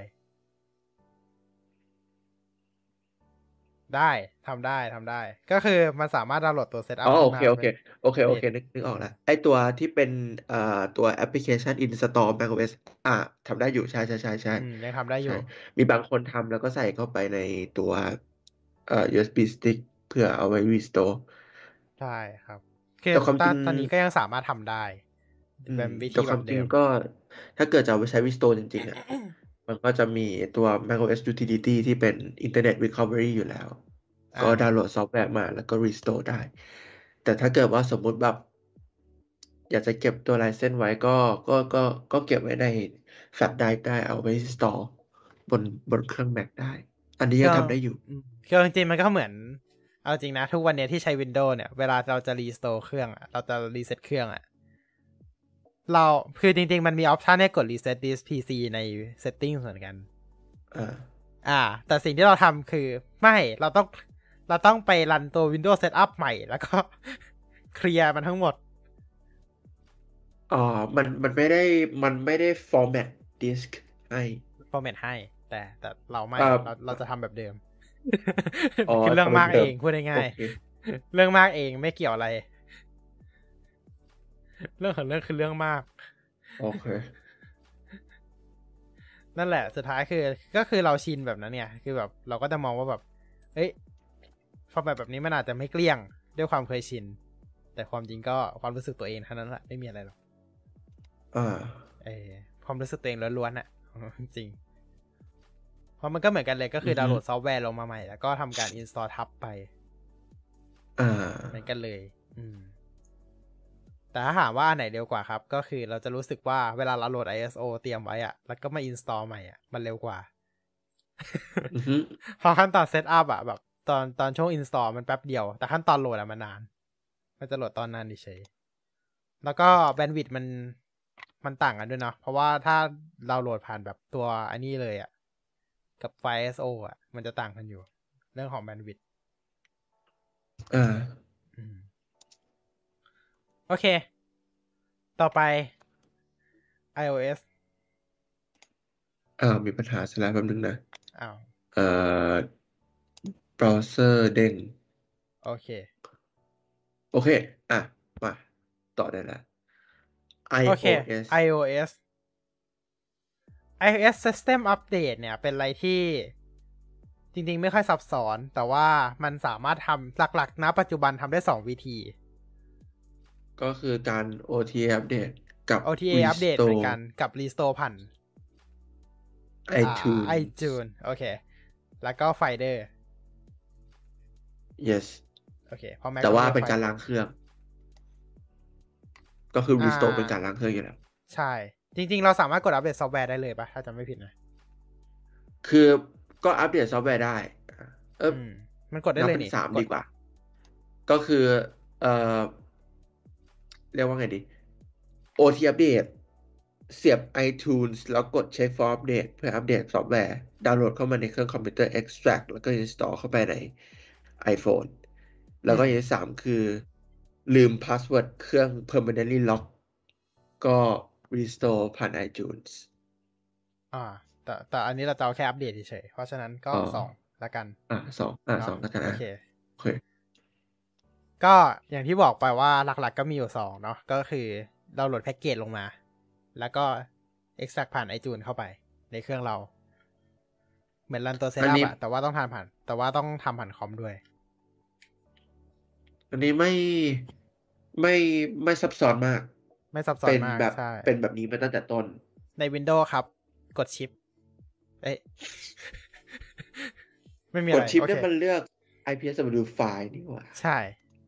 ได้ทำได้ทำได้ ก็คือมันสามารถดาวน์โหลดตัวเซตอัพอ๋อโอขึ้นเคมาโอเคเป็นโอเคโอเคนึกนึกออกแล้วไอตัวที่เป็นเอ่อตัวแอปพลิเคชัน install macOS อ่าทำได้อยู่ใช่ใช่ใช่ใช่อืมยังทำได้อยู่ใช่มีบางคนทำแล้วก็ใส่เข้าไปในตัวเอ่อ USB stick เพื่อเอาไว้ restore ใช่ครับคือแต่ความตจอรินงตอนนี้ก็ยังสามารถทำได้อืมเป็นวิแต่ธีคแบวามบจริเดิงมก็ ถ้าเกิดจะเอาไปใช้ restore จริงๆอะ มันก็จะมีตัว macOS utility ที่เป็น Internet Recovery อยู่แล้วอ่าก็ดาวน์โหลดซอฟต์แวร์มาแล้วก็ restore ได้ แต่ถ้าเกิดว่าสมมุติแบบ อยากจะเก็บตัว license ไว้ก็ก็ก็ก็เก็บไว้ในแฟลชไดรฟ์ได้เอาไว้ store บนบนเครื่อง Mac ได้ อันนี้ยังก็ทำได้อยู่อืมคือจริงๆมันก็เหมือน เอาจริงนะ ทุกวันเนี้ยที่ใช้ Windows เนี่ย เวลาเราจะ restore เครื่องอะเราจะรีเซ็ตเครื่องอะ เราคือจริง ๆ มันมีออปชันให้กด reset this PC ใน settings เหมือนกันอ่าอ่า แต่สิ่งที่เราทำคือ ไม่เราต้องเราต้องไปรันตัว Windows Setup ใหม่แล้วก็เคลียร์มันทั้งหมดอ๋อมันมันไม่ได้มันไม่ได้ format disk ให้ format ให้ แต่แต่เราไม่อ่าเราเราจะทำแบบเดิมอ๋อคือเรื่องทำแบบมากเดิเอมงพูดง่ายโอเคๆเรื่องมากเองไม่เกี่ยวอะไร เรื่องของเรื่องคือเรื่องมาก โอเค นั่นแหละ สุดท้ายคือ ก็คือเราชินแบบนั้นเนี่ย คือแบบเราก็จะมองว่าแบบ เอ้ยฟอร์แมตแบบนี้มันอาจจะไม่เกลี้ยง ด้วยความเคยชิน แต่ความจริงก็ความรู้สึกตัวเองเท่านั้นแหละ ไม่มีอะไรหรอกอ่าเออความรู้สึกตัวเองล้วนๆอะจริง เพราะมันก็เหมือนกันเลยก็คืออฮึดาวน์โหลดซอฟต์แวร์ลงมาใหม่ แล้วก็ทำการ install ทับไป อ่า เหมือนกันเลย อืม แต่ถ้าถามว่าอันไหนเร็วกว่าครับ ก็คือเราจะรู้สึกว่าเวลาเราโหลด ISO เตรียมไว้อะแล้วก็มา install ใหม่อะมันเร็วกว่าอือฮึพอขั้นตอน setup อะแบบ ตอนตอนช่วง install มันแป๊บเดียว แต่ขั้นตอนโหลดอะมันนาน มันจะโหลดตอนนั้นเฉยแล้วก็ bandwidth มันมันต่างกันด้วยเนาะเพราะว่าถ้าเราโหลดผ่านแบบตัวอันนี้เลยอะกับไฟล์ ISO อะมันจะต่างกันอยู่ เรื่องของแบนด์วิดต์อ่าอืม โอเค ต่อไป iOS อ่ามีปัญหาสแล้วแป๊บนึงนะอ้าวเอ่อเบราว์เซอร์เด้งโอเค โอเค อะ มา ต่อได้แล้วโอเค iOS iOS iOS System Update เนี่ย เป็นอะไรที่จริงๆ ไม่ค่อยซับซ้อน แต่ว่ามันสามารถทำหลักๆ ณ ปัจจุบันทำได้สองวิธี ก็คือการ OTA อัปเดตกับ OTA อัปเดตเหมือนกันกับ Restore ผ่าน iTunes อ่า iTunes โอเค แล้วก็ Finder yes โอเคเพราะ Mac แต่ว่าก็มีเป็นการ Finder ล้างเครื่อง ก็คือ restore อ่าเป็นการล้างเครื่องอยู่แล้ว ใช่ จริง ๆ เราสามารถกดอัปเดตซอฟต์แวร์ได้เลยปะถ้าจำไม่ผิดนะ คือก็อัปเดตซอฟต์แวร์ได้ เออมมันกดได้นับเลยเป็นนี่สามกดีกว่า ก็คือ เอ่อ เรียกว่าไงดี OT อัปเดตเสียบ iTunes แล้วกด check for update เพื่ออัปเดตซอฟต์แวร์ ดาวน์โหลดเข้ามาในเครื่องคอมพิวเตอร์ extract แล้วก็ install เข้าไปใน iPhone แล้วก็อย่างที่สามคือ ลืม password เครื่อง permanently lock ก็ restore ผ่าน iTunes อ่า แต่แต่อันนี้เราจะเอาแค่อัปเดตเฉยๆเพราะฉะนั้นก็อ๋อสองละกัน อะสองอะเนาะสองแล้วกันโออะเคโอเค ก็อย่างที่บอกไปว่าหลักๆก็มีอยู่สองเนาะก็คือเราโหลดแพ็กเกจลงมา แล้วก็ extract ผ่าน iTunes เข้าไปในเครื่องเรา เหมือนรันตัวเซตอันอันี้พอะแต่ว่าต้องทำผ่าน แต่ว่าต้องทำผ่านคอมด้วย อันนี้ไม่ไม่ไม่ซับซ้อนมาก ไม่ซับซ้อนเป็นมากแบบใช่เป็นแบบนี้มาตั้งแต่ต้น ใน Windows ครับ กดชิป เอ้ยไม่มีกอะไรดชิปโอเนี่ยเคมันเลือก IPSW ไฟล์นี่หว่า ใช่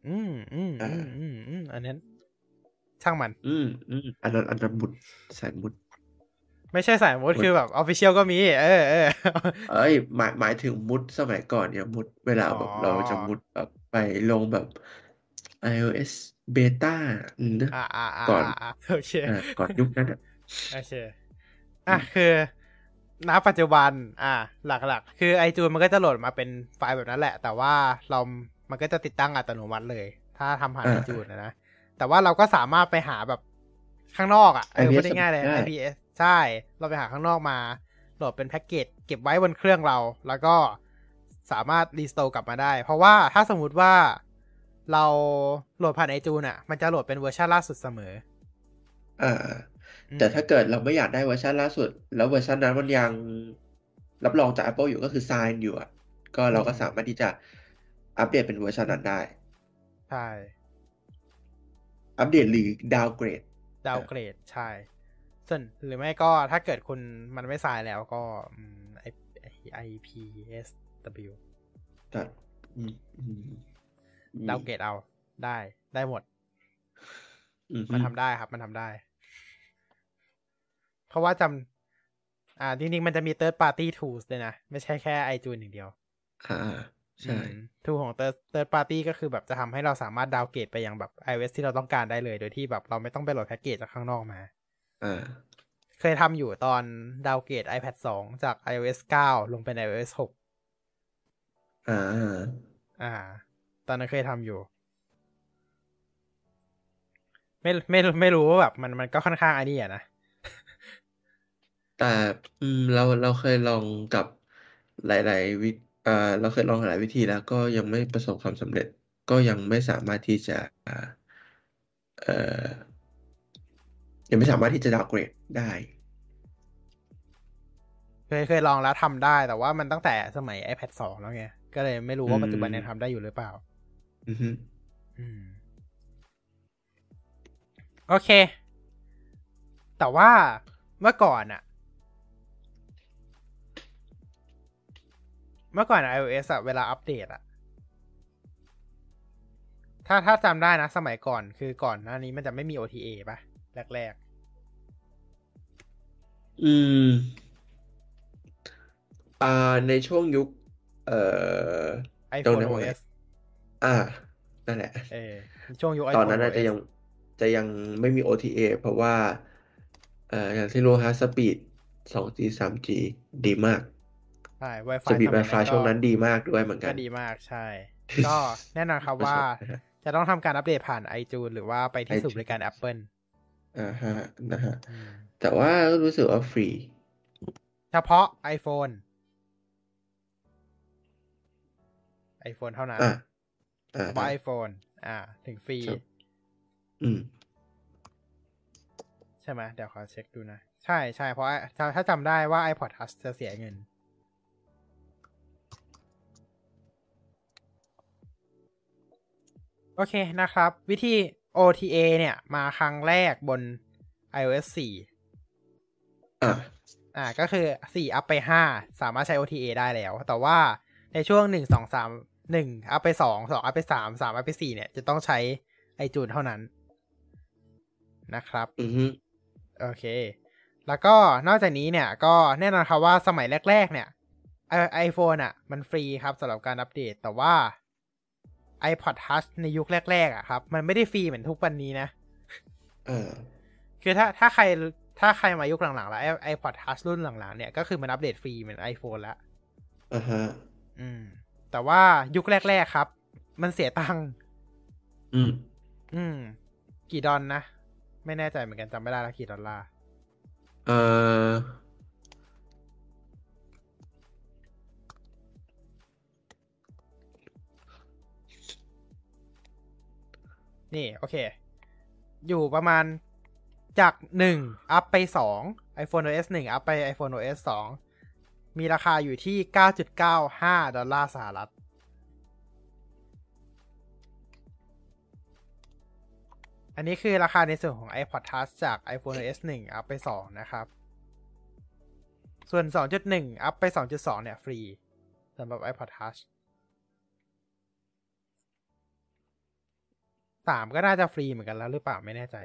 อืมอืมอืมอืมอืมอันนั้น ช่างมัน อืมอืมอันนั้นอันนั้นมุดสายมุด ไม่ใช่สายมุดมุดคือแบบออฟฟิเชียลก็มี เออเออเอ้ยหมายหมายถึงมุดสมัยก่อนเนี่ยมุดเวลาแบบอ๋อเราจะมุดแบบไปลงแบบ iOS beta อืมนะอ่าอ่าอ่าก่อนอ่าโอเคอ่าก่อนยุคนั้นอะโอเคอะคือณปัจจุบัน อะหลักๆ คือไอจูนมันก็จะโหลดมาเป็นไฟล์แบบนั้นแหละ แต่ว่าเรา มันก็จะติดตั้งอัตโนมัติเลย ถ้าทำผ่านไอจูนนะนะแต่ว่าเราก็สามารถไปหาแบบข้างนอกอะเออพูดได้ง่ายเลยได้ IPSW ใช่ เราไปหาข้างนอกมา โหลดเป็นแพ็กเกจเก็บไว้บนเครื่องเรา แล้วก็สามารถ restore กลับมาได้ เพราะว่าถ้าสมมุติว่าเราโหลดผ่านไอจูนอะ มันจะโหลดเป็นเวอร์ชันล่าสุดเสมอ อ่าอืมแต่ถ้าเกิดเราไม่อยากได้เวอร์ชันล่าสุด แล้วเวอร์ชันนั้นมันยังรับรองจาก Apple อยู่ก็คือ sign อยู่อะ ก็เราก็สามารถที่จะ อัปเดตเป็นเวอร์ชันนั้นได้ ใช่ อัปเดตหรือ downgrade downgrade ใช่ ส่วนหรือไม่ก็ถ้าเกิดคุณมันไม่ทรายแล้วก็อืมไอไอพีเอส W ตัดอืมอืมอืมดาวเกรดเอาได้ได้หมดอืมมันทำได้ครับ มันทำได้ เพราะว่าจำอ่าจริงๆมันจะมี third party tools ด้วยนะ ไม่ใช่แค่ iTunes อย่างเดียวอ่า ใช่ทูของ third third party ก็คือแบบจะทำให้เราสามารถดาวน์เกรดไปยังแบบ iOS ที่เราต้องการได้เลย โดยที่แบบเราไม่ต้องไปโหลดแพ็กเกจจากข้างนอกมาอ่าเคยทำอยู่ตอนดาวน์เกรด iPad 2 จาก iOS 9 ลงเป็น iOS 6อ่า อ่า ตอนนั้นเคยทำอยู่ ไม่ไม่ไม่รู้ว่าแบบมันมันก็ค่อนข้างอันนี้อะนะ แต่อืมเราเราเคยลองกับหลาย ๆ วิ อ่าเราเคยลองหลายวิธีแล้วก็ยังไม่ประสบความสำเร็จ ก็ยังไม่สามารถที่จะอ่าเอ่อยังไม่สามารถที่จะดาวเกรดได้เคยเคยลองแล้วทำได้แต่ว่ามันตั้งแต่สมัย iPad 2 แล้วไง ก็เลยไม่รู้ว่าอืมปัจจุบันยังทำได้อยู่หรือเปล่า อือฮึอืมโอเค แต่ว่าเมื่อก่อนอะ เมื่อก่อน iOS อะเวลาอัปเดตอะถ้าถ้าจำได้นะ สมัยก่อนคือก่อนหน้านี้มันจะไม่มี OTA ป่ะแรกอืม อ่า ในช่วงยุค เอ่อๆตรง iPhone นั้นว่าไง OS อ่า นั่นแหละ เออช่วงยุคตอนนั้น iPhone อาจจะ OS ยังจะยังไม่มี OTA เพราะว่า เอ่ออย่างที่รู้ฮะสปีด 2G 3G ดีมาก ใช่ส Wi-Fi ปีดสมัย Wi-Fi ช่วงนั้นดีมากด้วยเหมือนกัก็นดีมากใช่ ก็แน่นอนครับว่านะฮะจะต้องทำการอัปเดตผ่าน iTunes หรือว่าไปที่ iTunes ศูนย์บริการ Apple อ่าฮะนะฮะอืมแต่ว่ารู้สึกว่าฟรี เฉพาะ iPhone iPhone เท่านั้นอะอ่าเฉพาะ iPhone อ่า ถึงฟรีครับอืม ใช่ไหมเดี๋ยวขอเช็คดูนะ ใช่ใช่เพราะถ้าถ้าจำได้ว่า iPod Touch จะเสียเงิน โอเคนะครับ วิธี OTA เนี่ย มาครั้งแรกบน iOS 4อะอ่าก็คือ 4 อัพไป 5 สามารถใช้ OTA ได้แล้ว แต่ว่าในช่วง 1 2 3 1 อัพไป 2 2 อัพไป 3 3 อัพไป 4 เนี่ย จะต้องใช้ iTunes เท่านั้นนะครับ อือฮึโอเค แล้วก็นอกจากนี้เนี่ย ก็แน่นอนครับว่าสมัยแรก ๆ เนี่ยไอโฟนอะ มันฟรีครับสำหรับการอัปเดต แต่ว่า iPod Touch ในยุคแรกๆอะครับ มันไม่ได้ฟรีเหมือนทุกวันนี้นะอ่าคือถ้าถ้าใครถ้าใครมายุคหลังๆ แล้ว iPod Touch รุ่นหลังๆ เนี่ยก็คือมันอัปเดตฟรีเหมือน iPhone แล้วอ่าฮะ อืม แต่ว่ายุคแรกๆครับ มันเสียตังค์อืม อืม กี่ดอลนะ ไม่แน่ใจเหมือนกันจำไม่ได้แล้วกี่ดอลลาร์ เอ่อ นี่ โอเค อยู่ประมาณจากหนึ่งอัพไปสอง iPhone OS หนึ่งอัพไป iPhone OS สองมีราคาอยู่ที่เก้าจุดเก้าห้าดอลลาร์สหรัฐ อันนี้คือราคาในส่วนของ iPod Touch จาก iPhone OS 1 อัพไป 2 นะครับ ส่วน 2.1 อัพไป 2.2 เนี่ย ฟรีสำหรับ iPod Touch สามก็น่าจะฟรีเหมือนกันแล้วหรือเปล่าไม่แน่ใจ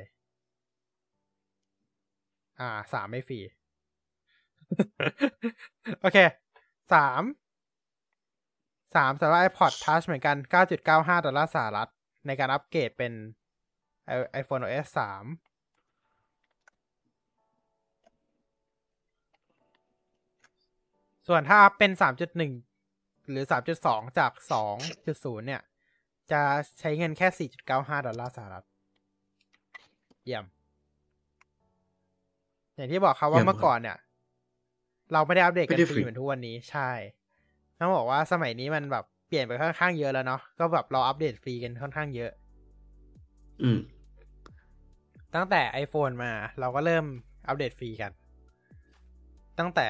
อ่าสามไม่ฟรี โอเคสามสามสำหรับ iPod Touch เหมือนกัน 9.95 ดอลลาร์สหรัฐ ในการอัปเกรดเป็น iPhone OS สามส่วนถ้าอัพเป็น 3.1 หรือ 3.2 จาก 2.0 เนี่ย จะใช้เงินแค่ 4.95 ดอลลาร์สหรัฐ เยี่ยม อย่างที่บอกครับว่าเยี่ยมเมื่อก่อนเนี่ย เราไม่ได้อัปเดตกันไม่ได้ฟฟรีรีเหมือนทุกวันนี้ ใช่ ต้องบอกว่าสมัยนี้มันแบบเปลี่ยนไปค่อนข้างเยอะแล้วเนาะ ก็แบบเราอัปเดตฟรีกันค่อนข้างเยอะ อืม ตั้งแต่ iPhone มา เราก็เริ่มอัปเดตฟรีกัน ตั้งแต่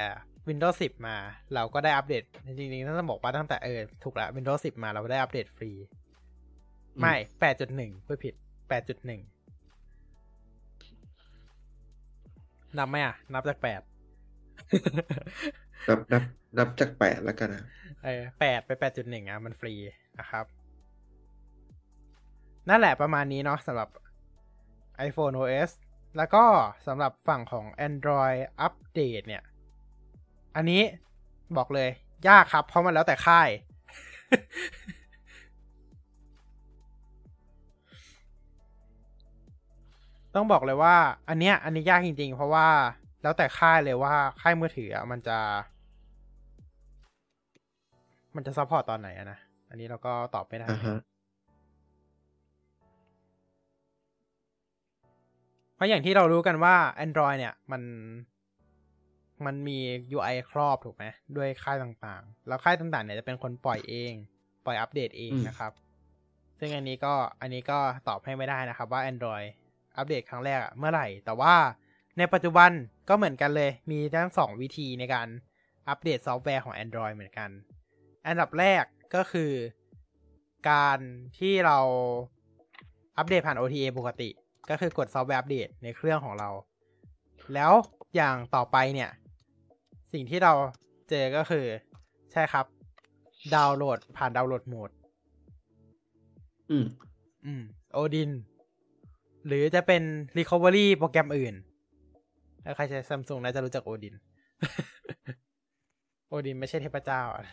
Windows 10 มา เราก็ได้อัปเดต จริงๆต้องบอกว่าตั้งแต่เออ ถูกแล้ว Windows 10 มาเราได้อัปเดตฟรี อืมไม่8.1เพื่อผิด8.1นับไหมอะ นับจาก8นับนับนับจากแปดแล้วกันนะเออแปดไปแปดจุดหนึ่งอะ มันฟรีนะครับ นั่นแหละประมาณนี้เนาะสำหรับ iPhone OS แล้วก็สำหรับฝั่งของ Android อัปเดตเนี่ย อันนี้บอกเลย ยากครับ เพราะมันแล้วแต่ค่าย ต้องบอกเลยว่าอันเนี้ยอันนี้ยากจริงๆ เพราะว่าแล้วแต่ค่ายเลยว่าค่ายมือถืออะมันจะ มันจะ support ตอนไหนอะนะ อันนี้เราก็ตอบไม่ได้อ่าฮะเพราะอย่างที่เรารู้กันว่า Android เนี่ย มันมันมี UI ครอบถูกไหมด้วยค่ายต่างๆ แล้วค่ายต่างๆ เนี่ยจะเป็นคนปล่อยเอง ปล่อยอัปเดตเองอืมนะครับ ซึ่งอันนี้ก็อันนี้ก็ตอบให้ไม่ได้นะครับว่า Android อัปเดตครั้งแรกอะเมื่อไหร่ แต่ว่าในปัจจุบันก็เหมือนกันเลย มีทั้งสองวิธีในการอัปเดตซอฟต์แวร์ของ Android เหมือนกัน อันดับแรกก็คือการที่เราอัปเดตผ่าน OTA ปกติ ก็คือกดซอฟต์แวร์อัปเดตในเครื่องของเรา แล้วอย่างต่อไปเนี่ย สิ่งที่เราเจอก็คือ ใช่ครับ ดาวน์โหลดผ่าน Download Mode อืม อืม โอดิน หรือจะเป็น Recovery โปรแกรมอื่น ถ้าใครใช้ซัมซุงน่าจะรู้จัก Odin Odin ไม่ใช่เทพเจ้าอะ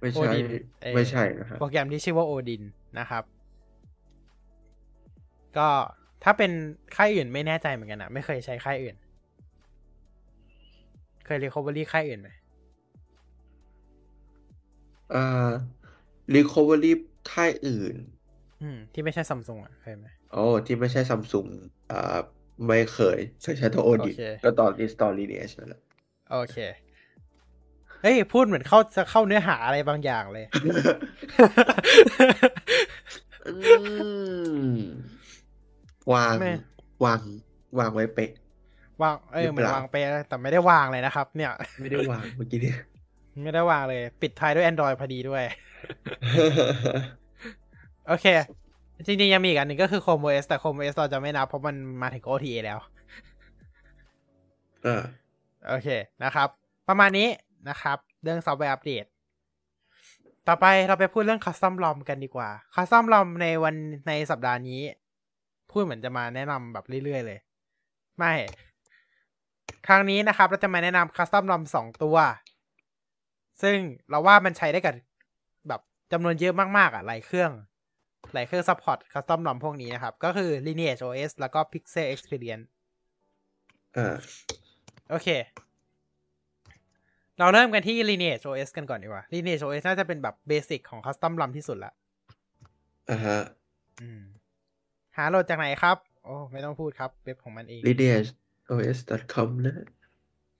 ไม่โอใช่ดินเออไม่ใช่นะฮะโปรแกรมที่ชื่อว่าโอดินนะครับ ก็ถ้าเป็นค่ายอื่นไม่แน่ใจเหมือนกันอะไม่เคยใช้ค่ายอื่น เคย recovery ค่ายอื่นไหมอ่า recovery ค่ายอื่น อืม ที่ไม่ใช่ซัมซุงอะเคยไหม โอ้ที่ไม่ใช่ซัมซุงอ่าไม่เคยเคยใช้ตัวโอโอดิเคก็ตอน install lineage นั่นแหละโอเคเฮ้ยพูดเหมือนเข้าจะเข้าเนื้อหาอะไรบางอย่างเลยอืมวางไม่วางวางไว้เป๊ะวางเออเหมือนหรือเปล่าวางไปแต่ไม่ได้วางเลยนะครับ เนี่ย ไม่ได้วางเมื่อกี้เนี่ยไม่ได้วางเลย ปิดท้ายด้วย Android พอดีด้วย โอเค จริงๆยังมีอีกอันหนึ่งก็คือ Chrome OS แต่ Chrome OS เราจะไม่นับเพราะมันมาถึง OTA แล้วอ่าโอเคนะครับ ประมาณนี้นะครับ เรื่องซอฟต์แวร์อัปเดต ต่อไปเราไปพูดเรื่อง Custom ROM กันดีกว่า Custom ROM ในวันในสัปดาห์นี้ พูดเหมือนจะมาแนะนำแบบเรื่อยๆเลย ไม่ ครั้งนี้นะครับ เราจะมาแนะนำ Custom ROM สองตัว ซึ่งเราว่ามันใช้ได้กับแบบจำนวนเยอะมากๆอะหลายเครื่อง หลายเครื่อง support Custom ROM พวกนี้นะครับ ก็คือ Lineage OS แล้วก็ Pixel Experience อ่าโอเค เราเริ่มกันที่ Lineage OS กันก่อนดีกว่า Lineage OS น่าจะเป็นแบบเบสิกของ Custom ROM ที่สุดละอ่าฮะอืมหาโหลดจากไหนครับ โอ้ไม่ต้องพูดครับ เว็บของมันเอง lineageos.com นะ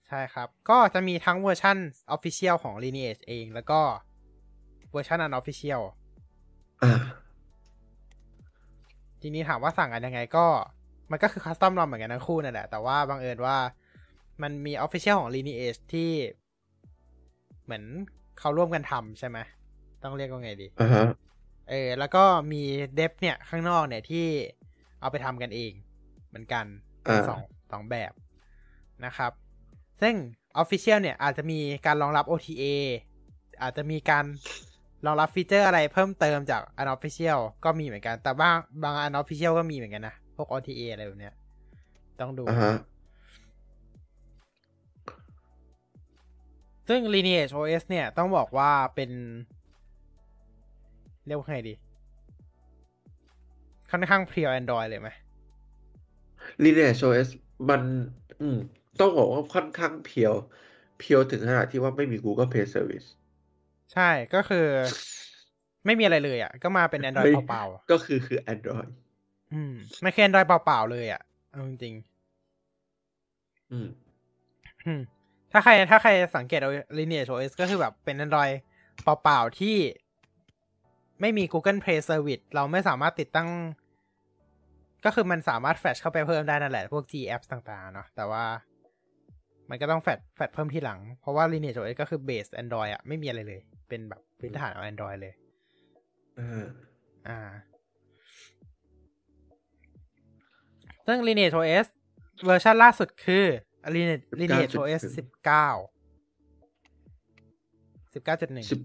ใช่ครับ ก็จะมีทั้งเวอร์ชัน Official ของ Lineage เอง แล้วก็เวอร์ชัน Unofficial อ่า ทีนี้ถามว่าสั่งกันยังไงก็ มันก็คือ Custom ROM เหมือนกันทั้งคู่นั่นแหละ แต่ว่าบังเอิญว่ามันมี Official ของ Lineage ที่ เหมือนเขาร่วมกันทำใช่ไหมต้องเรียกว่าไงดีอ่าฮะเออ แล้วก็มีเดฟเนี่ยข้างนอกเนี่ยที่เอาไปทำกันเอง เหมือนกันเป็นอ่าสองสองแบบนะครับ ซึ่ง Official เนี่ยอาจจะมีการรองรับ OTA อาจจะมีการ รองรับฟีเจอร์อะไรเพิ่มเติมจาก Unofficial ก็มีเหมือนกัน แต่บางบาง Unofficial ก็มีเหมือนกันนะ พวก OTA อะไรแบบเนี้ย ต้องดูอ่าฮะซึ่ง Lineage OS เนี่ย ต้องบอกว่าเป็น เรียกว่าไงดี ค่อนข้างเพียว Android เลยไหม lineageos มัน อืม ต้องบอกว่าค่อนข้างเพียว เพียวถึงขนาดที่ว่าไม่มี Google Play Service ใช่ก็คือ ไม่มีอะไรเลยอะ ก็มาเป็น Android ไม่เปล่าก็คือคือ Android ๆอืมไม่คือ Android เปล่าๆเลยอะเอาจริงอืมๆอืมถ้าใคร ถ้าใครสังเกตเอา Lineage OS ก็คือแบบเป็น Android เปล่าๆที่ไม่มี Google Play Service เราไม่สามารถติดตั้ง ก็คือมันสามารถแฟลชเข้าไปเพิ่มได้นั่นแหละ พวก GApps ต่าง ๆ เนาะแต่ว่า มันก็ต้อง flash flash เพิ่มทีหลัง เพราะว่า Lineage OS ก็คือ base Android อะไม่มีอะไรเลย เป็นแบบพื้นฐานของ Android เลยอ่าอ่าซึ่ง Lineage OS เวอร์ชันล่าสุดคือ Lineage Lineage OS สิบเก้าสิบเก้าจุดหนึ่งสิบ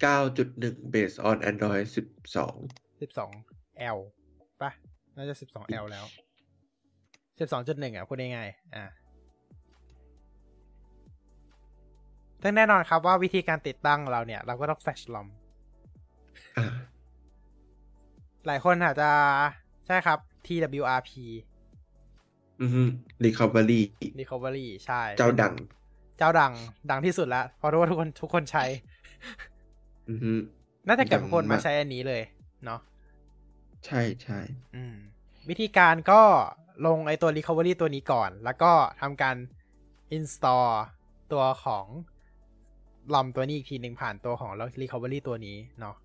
เก้าจุดหนึ่ง based on Android สิบสองสิบสอง L ปะน่าจะสิบสอง L แล้วสิบสองจุดหนึ่งอะพูดง่ายๆอ่า ซึ่งแน่นอนครับว่าวิธีการติดตั้งเราเนี่ย เราก็ต้องแฟลชลอมอ่าหลายคนอาจจะใช่ครับ TWRP อือฮึ recovery Recovery ใช่ เจ้าดัง เจ้าดัง ดังที่สุดแล้วเพราะรู้ว่าทุกคนทุกคนใช้ อือฮึ น่าจะเกิดทุกคนดังมาากใช้อันนี้เลยเนาะ ใช่ใช่ อืม วิธีการก็ลงไอตัว Recovery ตัวนี้ก่อน แล้วก็ทำการ install ตัวของ ลอมตัวนี้อีกทีหนึ่งผ่านตัวของ Recovery ตัวนี้เนาะ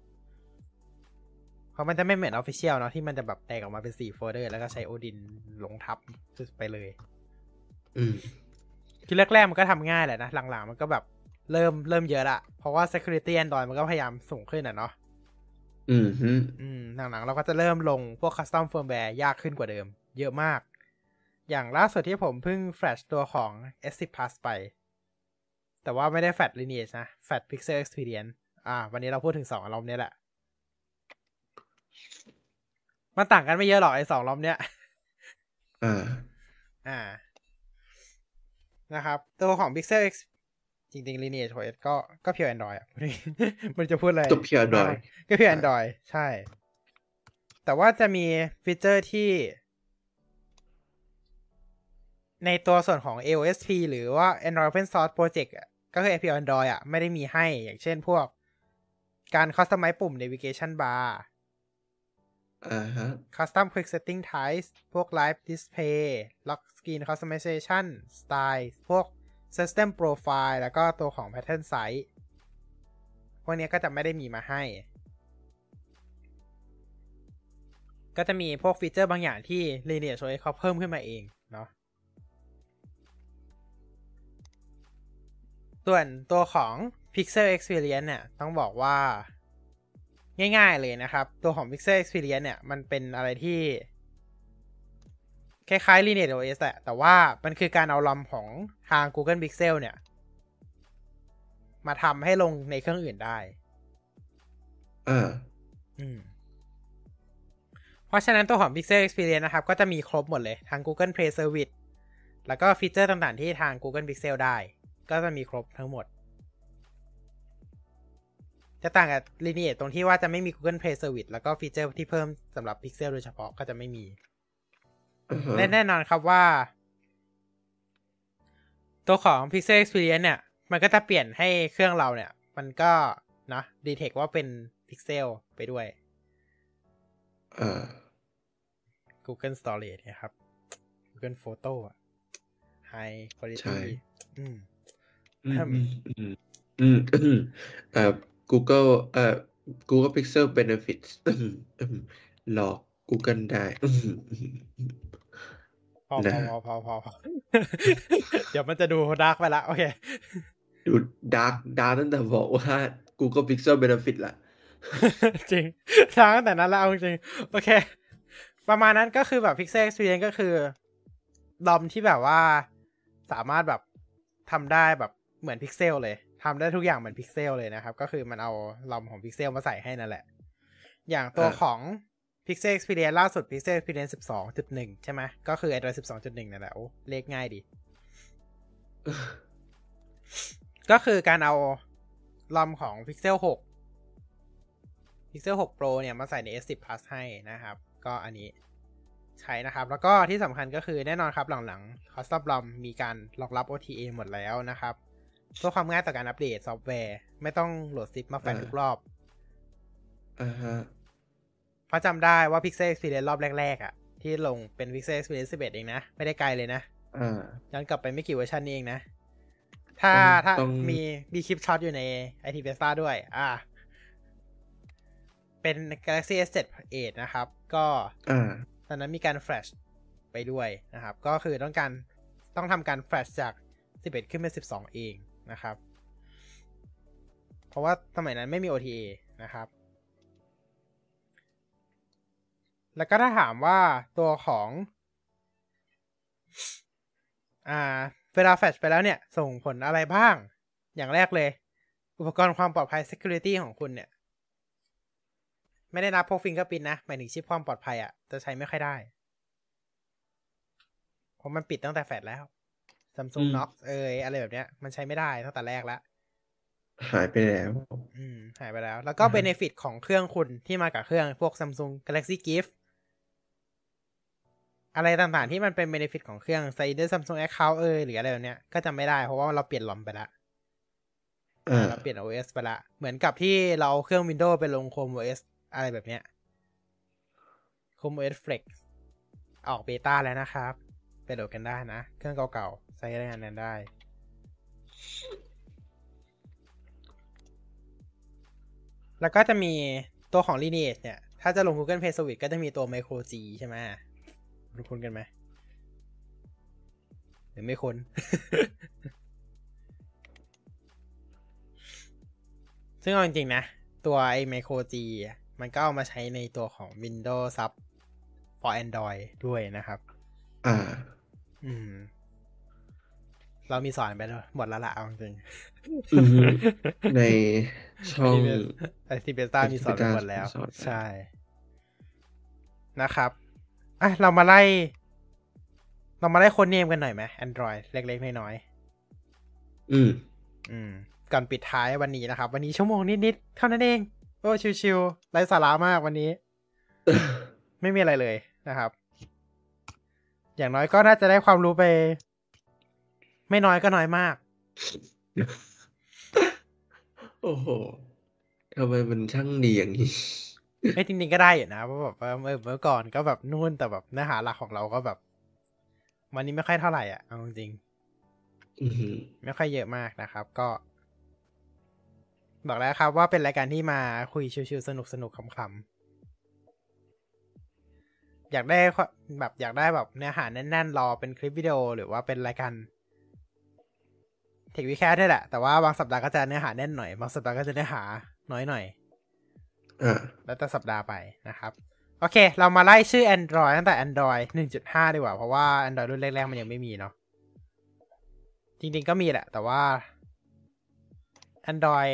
เพราะมันจะไม่เหมือน Official เนาะที่มันจะแบบแตกออกมาเป็น4โฟลเดอร์แล้วก็ใช้ Odin ลงทับไปเลย อืมคือแรกๆมันก็ทำง่ายแหละนะ หลังๆมันก็แบบเริ่มเริ่มเยอะละเพราะว่า security Android มันก็พยายามสูงขึ้นอะเนาะอืมฮึอืมหลังๆเราก็จะเริ่มลงพวก custom firmware ยากขึ้นกว่าเดิม เยอะมาก อย่างล่าสุดที่ผมเพิ่งแฟลชตัวของ S10 Plus ไป แต่ว่าไม่ได้แฟลช Lineage นะแฟลช Pixel Experience อ่า วันนี้เราพูดถึงสองอารมณ์เนี้ยแหละ มันต่างกันไม่เยอะหรอกไอ้สองอารมณ์เนี้ยอ่าอ่า นะครับ ตัวของ Pixel X จริงๆ Lineage OS ก็ก็เพียว Android อะมันจะพูดอะไรก็ pure Android ก็เพียว Android ใช่ แต่ว่าจะมีฟีเจอร์ที่ ในตัวส่วนของ AOSP หรือว่า Android Open Source Project อะ ก็คือ API Android อะไม่ได้มีให้อย่างเช่นพวก การ customize ปุ่ม navigation bar อ่าฮะ custom quick setting types พวก live display lock screen customization style พวก system profile แล้วก็ตัวของ pattern size พวกเนี้ยก็จะไม่ได้มีมาให้ ก็จะมีพวกฟีเจอร์บางอย่างที่ Lineage OS เขาเพิ่มขึ้นมาเองเนาะ ส่วนตัวของ Pixel Experience เนี่ย ต้องบอกว่าง่ายๆเลยนะครับ ตัวของ Pixel Experience เนี่ย มันเป็นอะไรที่ คล้ายๆ Lineage OS แหละ แต่ว่ามันคือการเอาลำของทาง Google Pixel เนี่ย มาทำให้ลงในเครื่องอื่นได้อ่าอืม เพราะฉะนั้นตัวของ Pixel Experience นะครับ ก็จะมีครบหมดเลย ทาง Google Play Service แล้วก็ฟีเจอร์ต่างๆที่ทาง Google Pixel ได้ ก็จะมีครบทั้งหมด จะต่างกับ Lineage ตรงที่ว่าจะไม่มี Google Play Service แล้วก็ฟีเจอร์ที่เพิ่มสำหรับ Pixel โดยเฉพาะก็จะไม่มีอ่าฮะและแน่นอนครับว่า ตัวของ Pixel Experience เนี่ย มันก็จะเปลี่ยนให้เครื่องเราเนี่ย มันก็นะดีเทคว่าเป็น Pixel ไปด้วยอ่า Google Storage เนี่ยครับ Google Photo อะ High ใช่ Quality อืม อืมอืมอืมอืมอืมเอ่อ Google เอ่อ Google Pixel Benefits อืมอืมหลอก Google ได้อืมอืมอืมพอพนะอพอพอพอพอเดี๋ยวมันจะดูดาร์กไปละ โอเค ดูดาร์กดาร์ตั้งแต่บอกว่า Google Pixel Benefit ละ จริงทางตั้งแต่นั้นแล้วเอาจริงๆโอเค ประมาณนั้นก็คือแบบ Pixel Experience ก็คือดอมที่แบบว่าสามารถแบบทำได้แบบ เหมือน Pixel เลยทำได้ทุกอย่างเหมือน Pixel เลยนะครับ ก็คือมันเอาลอมของ Pixel มาใส่ให้นั่นแหละ อย่างตัวอ่าของ Pixel Experience ล่าสุด Pixel Experience 12.1 ใช่ไหมก็คือ Android 12.1 นั่นแหละโอ้เลขง่ายดี ก็คือการเอาลอมของ Pixel 6 Pixel 6 Pro เนี่ย มาใส่ใน S10 Plus ให้นะครับ ก็อันนี้ใช้นะครับ แล้วก็ที่สำคัญก็คือแน่นอนครับหลังๆ Custom ROM มีการรองรับ OTA หมดแล้วนะครับ เพื่อความง่ายต่อการอัปเดตซอฟต์แวร์ ไม่ต้องโหลด zip มาแฟนอ่าทุกรอบอ่าฮะเพราะจำได้ว่า Pixel Experience รอบแรก ๆอะ่ะ ที่ลงเป็น Pixel Experience 11 เองนะ ไม่ได้ไกลเลยนะอ่าย้อนกลับไปไม่กี่เวอร์ชันนี้เองนะ ถ้าต้องถ้าต้องมีมีคลิปช็อตอยู่ใน IT Beta ด้วย อ่า เป็น Galaxy S7 Edge นะครับ ก็อ่าตอนนั้นมีการแฟลชไปด้วยนะครับ ก็คือต้องการต้องทำการแฟลชจาก 11 ขึ้นเป็น 12 เอง นะครับ เพราะว่าสมัยนั้นไม่มี OTA นะครับ แล้วก็ถ้าถามว่าตัวของอ่าเวลาแฟชไปแล้วเนี่ย ส่งผลอะไรบ้าง อย่างแรกเลย อุปกรณ์ความปลอดภัย security ของคุณเนี่ย ไม่ได้นับพวก fingerprint นะ หมายถึงชิปความปลอดภัยอะ่ะ จะใช้ไม่ค่อยได้ เพราะมันปิดตั้งแต่แฟชแล้ว Samsung อืม Knox เอยอะไรแบบเนี้ย มันใช้ไม่ได้ตั้งแต่แรกแล้ว หายไปแล้ว อืม หายไปแล้ว แล้วก็อือฮะเบเนฟิตของเครื่องคุณที่มากับเครื่องพวก Samsung Galaxy Gift อะไรต่างๆที่มันเป็น benefit ของเครื่องใส่ด้วย Samsung Account เอยหรืออะไรแบบเนี้ยก็จะไม่ได้เพราะว่าเราเปลี่ยน ROM ไปแล้วอ่าเราเปลี่ยน OS ไปละ เหมือนกับที่เราเอาเครื่อง Windows ไปลง Chrome OS อะไรแบบเนี้ย Chrome OS Flex ออกเบต้าแล้วนะครับ ไปโหลดกันได้นะ เครื่องเก่าๆใช้งานนั้นได้ แล้วก็จะมีตัวของ Lineage เนี่ย ถ้าจะลง Google Play Service ก็จะมีตัว Micro G ใช่ไหมรู้คุ้นกันไหมหรือไม่คุ้นซึ่งเอาจริงๆนะ ตัวไอ้ Micro G อะมันก็เอามาใช้ในตัวของ Windows Sub for Android ด้วยนะครับ อ่า อืม เรามีสอนไปแล้วหมดแล้วละเอาจริงอือฮึในช่องไอทีเบต้ามีสอนไปหมดแล้วสอนไปใช่ นะครับ อะ เรามาไล่ เรามาไล่โค้ดเนมกันหน่อยไหม Android เล็ก ๆ น้อยอืมๆอืมก่อนปิดท้ายวันนี้นะครับ วันนี้ชั่วโมงนิด ๆ เท่านั้นเอง โอ้ ชิวๆไร้สาระมากวันนี้ ไม่มีอะไรเลยนะครับ อย่างน้อยก็น่าจะได้ความรู้ไป ไม่น้อยก็น้อยมาก โอ้โหทำไมมันช่างดีอย่างนี้ไม่จริงๆก็ได้อยู่นะเพราะแบบว่าเมื่อเมื่อก่อนก็แบบนู่นแต่แบบเนื้อหาหลักของเราก็แบบ วันนี้ไม่ค่อยเท่าไหร่อะเอาจริงอือหือๆไม่ค่อยเยอะมากนะครับ ก็ บอกแล้วครับว่าเป็นรายการที่มาคุยชิวๆสนุกๆขำๆ อยากได้ความแบบอยากได้แบบเนื้อหาแน่นๆ รอเป็นคลิปวิดีโอหรือว่าเป็นรายการเทควิแคสได้แหละ แต่ว่าบางสัปดาห์ก็จะเนื้อหาแน่นหน่อย บางสัปดาห์ก็จะเนื้อหาน้อยหน่อยอ่าแล้วแต่สัปดาห์ไปนะครับ โอเค เรามาไล่ชื่อ Android ตั้งแต่ Android 1.5 ดีกว่า เพราะว่า Android รุ่นแรกๆ มันยังไม่มีเนาะ จริงๆ ก็มีแหละ แต่ว่า Android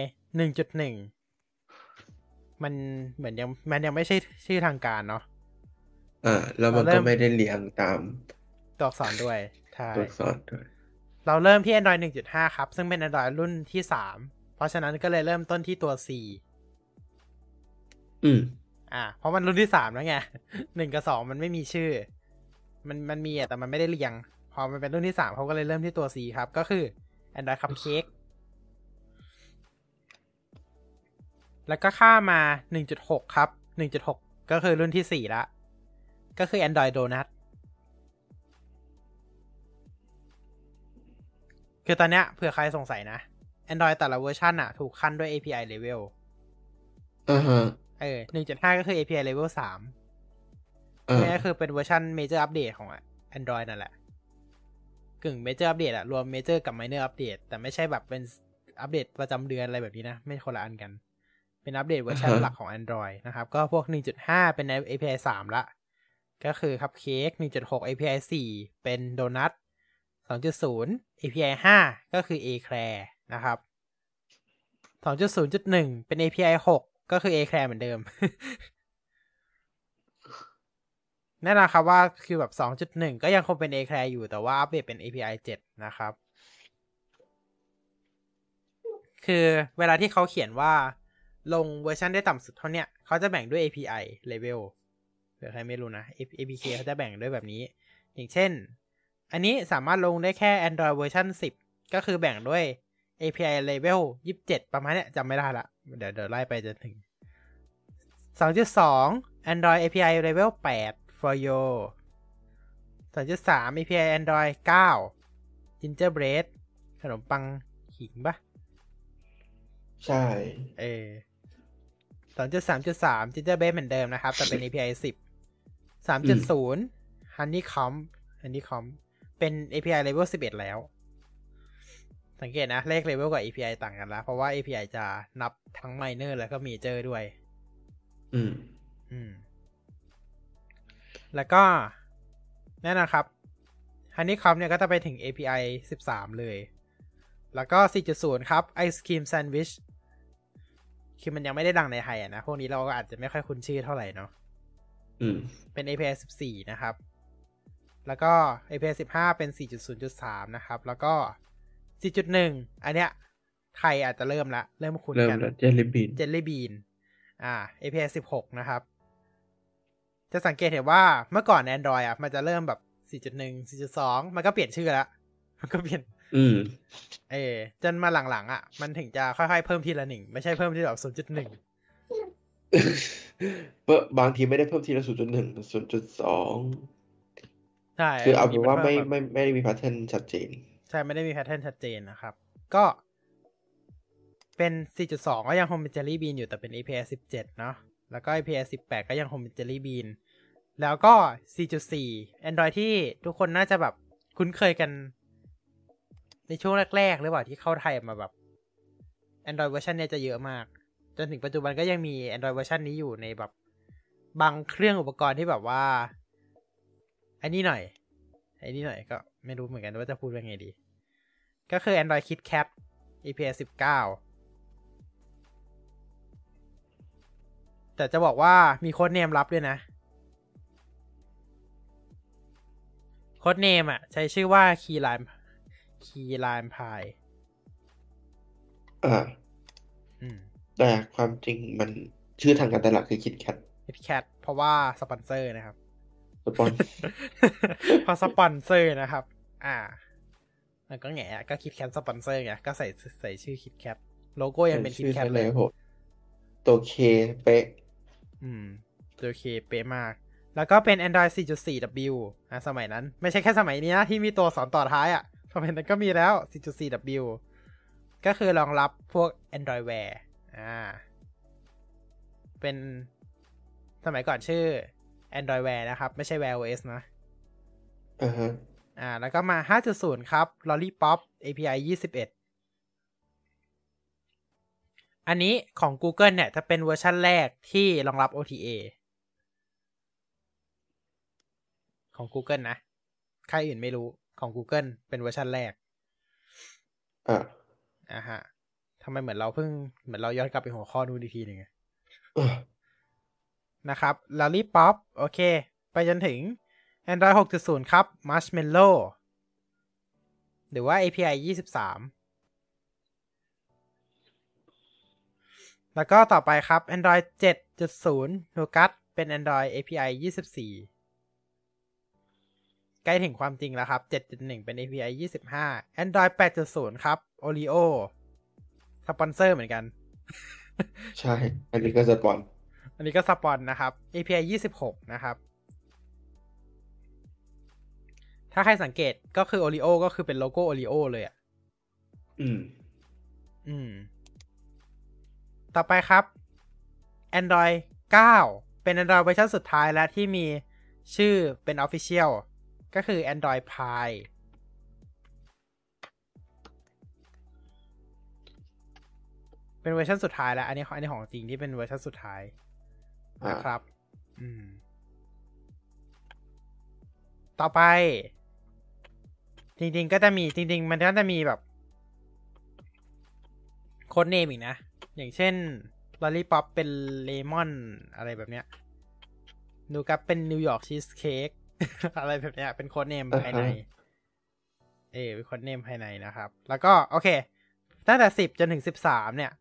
1.1 มันเหมือนยังมันยังไม่ใช่ชื่อทางการเนาะ อ่าแล้วมันเราเริ่ก็มไม่ได้เรียงตามตัวอักษรด้วยใช่ตัวอักษรด้วย เราเริ่มที่ Android 1.5 ครับ ซึ่งเป็น Android รุ่นที่ 3 เพราะฉะนั้นก็เลยเริ่มต้นที่ตัว C อืม อ่า เพราะมันรุ่นที่สามแล้วไงหนึ่งกับสองมันไม่มีชื่อ มันมันมีอะแต่มันไม่ได้เรียง พอมันเป็นรุ่นที่สามเขาก็เลยเริ่มที่ตัว C ครับ ก็คือ Android Cupcake แล้วก็ข้ามมา1.6 ครับ 1.6 ก็คือรุ่นที่สี่ละ ก็คือ Android Donut คือตอนเนี้ยเผื่อใครสงสัยนะ Android แต่ละเวอร์ชันอะถูกขั้นด้วย API level อ่าฮะเออ1.5ก็คือ API level 3อ่านี่ก็คือเป็นเวอร์ชัน major update ของ Android นั่นแหละ กึ่ง major update อะรวม major กับ minor update แต่ไม่ใช่แบบเป็นอัปเดตประจำเดือนอะไรแบบนี้นะ ไม่คนละอันกัน เป็นอัปเดตเวอร์ชันหลักของ Android นะครับ ก็พวก 1.5 เป็น API 3 ละ ก็คือ Cupcake 1.6 API 4 เป็น Donut 2.0 API 5 ก็คือ Eclair นะครับ 2.0.1 เป็น API 6 ก็คือ Eclair เหมือนเดิมแน่นอนครับว่าคือแบบ 2.1 ก็ยังคงเป็น Eclair อยู่แต่ว่าอัปเดตเป็น API 7 นะครับ คือเวลาที่เขาเขียนว่าลงเวอร์ชันได้ต่ำสุดเท่าเนี้ยเขาจะแบ่งด้วย API level ผื่อใครไม่รู้นะ APK เขาจะแบ่งด้วยแบบนี้ อย่างเช่น อันนี้สามารถลงได้แค่ Android เวอร์ชัน10 ก็คือแบ่งด้วย API level 27 ประมาณเนี้ยจำไม่ได้ละ เดี๋ยวเดี๋ยวไล่ไปจนถึง 2.2 Android API level 8 for you 2.3 API Android 9 Gingerbread ขนมปังขิงปะใช่ เออสองจุดสามจุดสามจินเจอร์เบสเหมือนเดิมนะครับ แต่เป็น API สิบ สามจุดศูนย์ฮันนี่คอมฮันนี่คอมเป็น API level สิบเอ็ดแล้ว สังเกตนะ เลข level กับ API ต่างกันแล้วเพราะว่า API จะนับทั้ง minor แล้วก็ major ด้วย อืม อืม แล้วก็แน่นอนครับ Honeycomb เนี่ยก็จะไปถึง API 13 เลย แล้วก็ 4.0 ครับ Ice Cream Sandwich คือมันยังไม่ได้ดังในไทยอะนะ พวกนี้เราก็อาจจะไม่ค่อยคุ้นชื่อเท่าไหร่เนาะอืม เป็น API 14 นะครับ แล้วก็ API 15 เป็น 4.0.3 นะครับ แล้วก็ 4.1 อันเนี้ยไทยอาจจะเริ่มละ เริ่มคุ้นเริ่มกันแล้วเจลลี่บีน Jelly Bean อ่า API 16 นะครับ จะสังเกตเห็นว่าเมื่อก่อน Android อะ มันจะเริ่มแบบ 4.1 4.2 มันก็เปลี่ยนชื่อแล้วมันก็เปลี่ยน อืมเออจนมาหลังๆ อะ มันถึงจะค่อยๆ เพิ่มทีละหนึ่ง ไม่ใช่เพิ่มที่แบบ 0.1เพิ่ม บางทีไม่ได้เพิ่มทีละศูนย์จุดหนึ่งศูนย์จุดสองใช่คือเอาเป็นว่าไม่นพิ่ไม่ไม่ได้มี pattern ชัดเจน ใช่ไม่ได้มี pattern ชัดเจนนะครับ ก็เป็น 4.2 ก็ยังคงเป็น Jelly Bean อยู่แต่เป็น API 17 เนาะแล้วก็ API 18 ก็ยังคงเป็น Jelly Bean แล้วก็ 4.4 Android ที่ทุกคนน่าจะแบบคุ้นเคยกัน ในช่วงแรกๆหรือเปล่าที่เข้าไทยมาแบบ Android เวอร์ชันเนี้ยจะเยอะมาก จนถึงปัจจุบันก็ยังมี Android เวอร์ชันนี้อยู่ในแบบบางเครื่องอุปกรณ์ที่แบบว่า อันนี้หน่อย อันนี้หน่อยก็ไม่รู้เหมือนกันว่าจะพูดว่าไงดี ก็คือ Android KitKat API 19 แต่จะบอกว่ามีโค้ดเนมรับด้วยนะ โค้ดเนมอะ ใช้ชื่อว่า Keyline Keyline Pie อ่า แต่ความจริงมันชื่อทางการตลาดคือคิดแคท KitKat เพราะว่าสปอนเซอร์นะครับ สปอนเพราะสปอนเซอร์นะครับ อ่า มันก็แง่ก็ KitKat สปอนเซอร์ไงก็ใส่ใส่ชื่อ KitKat โลโก้ยังเป็น KitKat เลยโหตัว K เป๊ะ อืม ตัว K เป๊ะมาก แล้วก็เป็น Android 4.4W อะสมัยนั้น ไม่ใช่แค่สมัยนี้นะที่มีตัวสอนต่อท้ายอะ่ะสมัยนั้นก็มีแล้ว 4.4W ก็คือรองรับพวก Android Wear อ่า เป็นสมัยก่อนชื่อ Android Wear นะครับ ไม่ใช่ Wear OS นะอ่าฮะอ่า แล้วก็มา 5.0 ครับ Lollipop API 21 อันนี้ของ Google เนี่ย จะเป็นเวอร์ชันแรกที่รองรับ OTA ของ Google นะ ใครอื่นไม่รู้ของ Google เป็นเวอร์ชันแรกอ่าอ่าฮะ ทำไมเหมือนเราเพิ่งเหมือนเราย้อนกลับไปหัวข้อดูดีทีหนึ่งอะอ่านะครับ Lollipop โอเค ไปจนถึง Android 6.0 ครับ Marshmallow หรือว่า API 23 แล้วก็ต่อไปครับ Android 7.0 Nougat เป็น Android API 24 ใกล้ถึงความจริงแล้วครับ 7.1 เป็น API 25 Android 8.0 ครับ Oreo สปอนเซอร์เหมือนกัน ใช่ อันนี้ก็สปอน อันนี้ก็สปอนนะครับ API 26นะครับ ถ้าใครสังเกตก็คือ Oreo ก็คือเป็นโลโก้ Oreo เลยอะ อืม อืม ต่อไปครับ Android 9 เป็น Android เวอร์ชันสุดท้ายแล้วที่มีชื่อเป็น Official ก็คือ Android Pie เป็นเวอร์ชันสุดท้ายแล้ว อันนี้อันนี้ของจริงที่เป็นเวอร์ชันสุดท้ายอ่านะครับ อืม ต่อไป จริง ๆ ก็จะมีจริง ๆ มันก็จะมีแบบ codename อีกนะ อย่างเช่น Lollipop เป็นเลมอนอะไรแบบเนี้ย Nougat เป็น New York Cheesecake อะไรแบบเนี้ย เป็น codename ภายในอ่าฮะเออเป็น codename ภายในนะครับ แล้วก็ โอเค ตั้งแต่สิบจนถึงสิบสามเนี่ยใ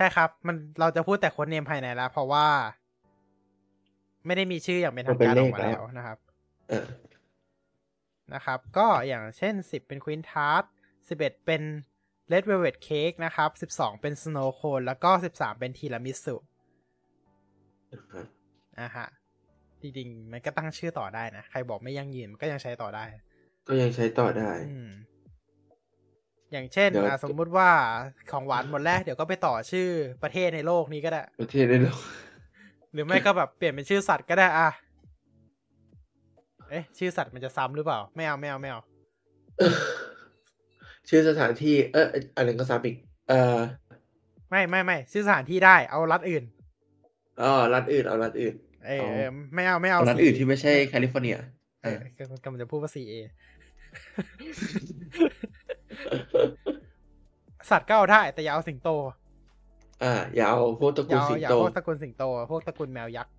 ช่ครับ มันเราจะพูดแต่ codename ภายในแล้ว เพราะว่า ไม่ได้มีชื่ออย่างเป็นทางการออกมาแล้วนะครับเออนะครับ ก็อย่างเช่น10เป็น Quince Tart 11เป็น Red Velvet Cake นะครับ12เป็น Snow Cone แล้วก็13เป็น Tiramisu อ่าฮะอะฮะจริงๆมันก็ตั้งชื่อต่อได้นะ ใครบอกไม่ยั่งยืนมันก็ยังใช้ต่อได้ ก็ยังใช้ต่อได้ อืม อย่างเช่นเดี๋ยวอะสมมุติว่าของหวานหมดแล้ว เดี๋ยวก็ไปต่อชื่อประเทศในโลกนี้ก็ได้ ประเทศได้หรอหรือไม่ก็แบบเปลี่ยนเป็นชื่อสัตว์ก็ได้อะเอ๊ะ ชื่อสัตว์มันจะซ้ำหรือเปล่า ไม่เอาไม่เอาไม่เอาชื่อสถานที่ เอออันนึงก็ซ้ำอีก เออไม่ไม่ไม่ชื่อสถานที่ได้ เอารัฐอื่นอ๋อรัฐอื่นเอารัฐอื่น เออเอาเออไม่เอาไม่เอาเอารัฐสีอื่นที่ไม่ใช่แคลิฟอร์เนีย เออกำลังจะพูดว่า 4A สัตว์ก็เอาได้แต่อย่าเอาสิงโต อ่า อย่าเอาพวกตระอกูย่าลเอาสิงอย่าโตพวกตระกูลสิงโต พวกตระกูลแมวยักษ์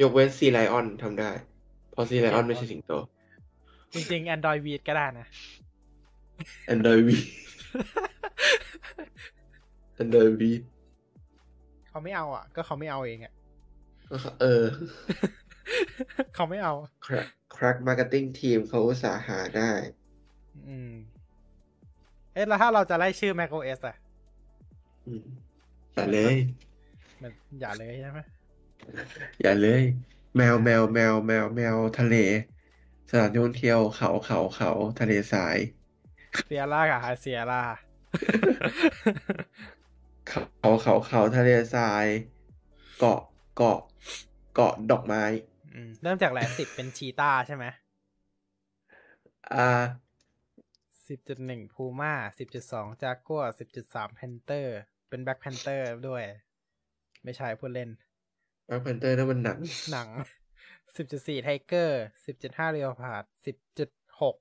ยกเว้นซีไลออนทำได้ เพราะซีไลออนไม่ใช่สิงโต จริงๆ Android Weed ก็ได้นะ Android V Android V เขาไม่เอาอะ ก็เขาไม่เอาเองอะ เออ เขาไม่เอา crack crack marketing team เขาอุตสาห์หาได้ อืมเอ๊ะแล้วถ้าเราจะไล่ชื่อ macOS อะอืมอย่าเลยมันอย่าเลยใช่ไหมอย่าเลย แมวแมวแมวแมวแมวทะเล สถานท่องเที่ยวเขาเขาเขาทะเลทรายเซียร่ากับฮาเซียร่าเขาเขาเขาทะเลทราย เกาะเกาะเกาะดอกไม้อืมเริ่มจากแหลสิบเป็นชีตาใช่ไหมอ่า สิบจุดหนึ่งพูม่าสิบจุดสองจากัวสิบจุดสาม Panther เป็น Black Panther ด้วย ไม่ใช่พูดเล่น Black Panther นั่นมันหนัง หนังสิบจุดสี่ Tiger สิบจุดห้า Leopard สิบจุดหก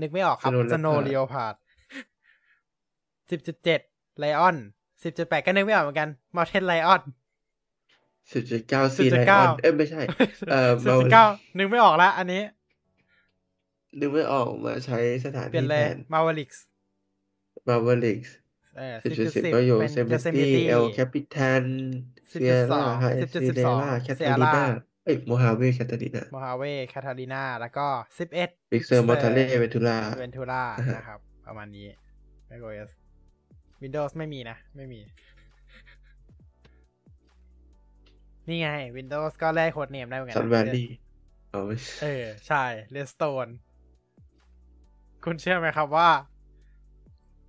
นึกไม่ออกครับ Snow สโน Leopard เรียวพาดสิบจุดเจ็ด Lion สิบจุดแปดก็นึกไม่ออกเหมือนกัน Mountain Lionสิบจุดเก้า sea lion 10.9เอ้ยไม่ใช่ เอ่อสิบจุดเก้านึกไม่ออกแล้วอันนี้ นึกไม่ออกมาใช้สถานเปลี่ยนที่เลแทยนมาวลิกส์ Marvelix เออสิบจุดสิบ10.10ก็โยเป็นเซมิตี้ Yosemite เอลแคปิทันเซียร่า10.2ไฮเซียร่า10.12แคทาลีนา Sierra เอ้ยโมฮาเวแคทาลีนาโมฮาเวคาทาลีนาแล้วก็สิบเอ็ดบิกเซอร์มอร์ทาเล่เวทูล่าเวนทูล่าอ่าฮะนะครับ ประมาณนี้ macOS Windows ไม่มีนะ ไม่มี นี่ไง Windows ก็แลกโค้ดเนมได้เหมือนกัซันนะแวนดี้เอาไม่เออ ใช่ Redstone คุณเชื่อไหมครับว่า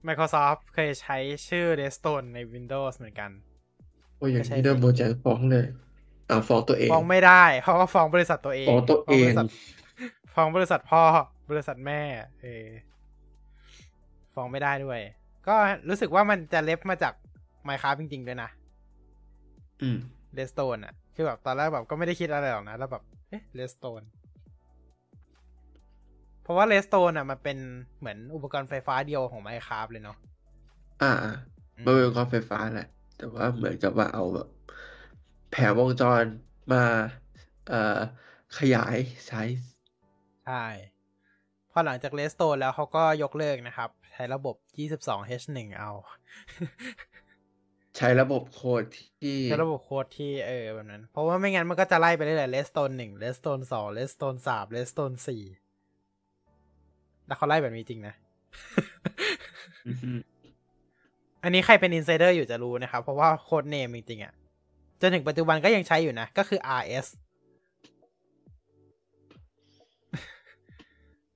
Microsoft เคยใช้ชื่อ Redstone ใน Windows เหมือนกัน โอ้ยอย่างก็ใช่นี้เดิมโมแจงฟ้องเลยอ่าฟ้องตัวเอง ฟ้องไม่ได้ เพราะว่าฟ้องบริษัทตัวเอง ฟ้องตัวเองบริษัทฟ้องบริษัทพ่อ บริษัทแม่ เออ ฟ้องไม่ได้ด้วย ก็รู้สึกว่ามันจะเล็บมาจาก Minecraft จริงๆด้วยนะ อืม Redstone อะ คือแบบตอนแรกแบบก็ไม่ได้คิดอะไรหรอกนะ แล้วแบบ เอ๊ะ Redstone เพ ราะว่า Redstone อะมันเป็นเหมือนอุปกรณ์ไฟฟ้าเดียวของ Minecraft เลยเนาะอ่าอ่ามันเป็นความไฟฟ้าแหละ แต่ว่าเหมือนกับว่าเอาแบบแผงวงจรมาเอ่อขยายไซส์ใช่พอหลังจาก Redstone แล้วเขาก็ยกเลิกนะครับ ใช้ระบบ 22H1 เอา ใช้ระบบโค้ดที่ใช้ระบบโค้ดที่เออแบบนั้น เพราะว่าไม่งั้นมันก็จะไล่ไปเรื่อยๆ Redstone หนึ่ง Redstone สอง Redstone สาม Redstone สี่ แล้วเขาไล่แบบนี้จริงนะอือฮึอันนี้ใครเป็น insider อยู่จะรู้นะครับ เพราะว่า codename จริงๆอะจนถึงปัจจุบันก็ยังใช้อยู่นะ ก็คือ RS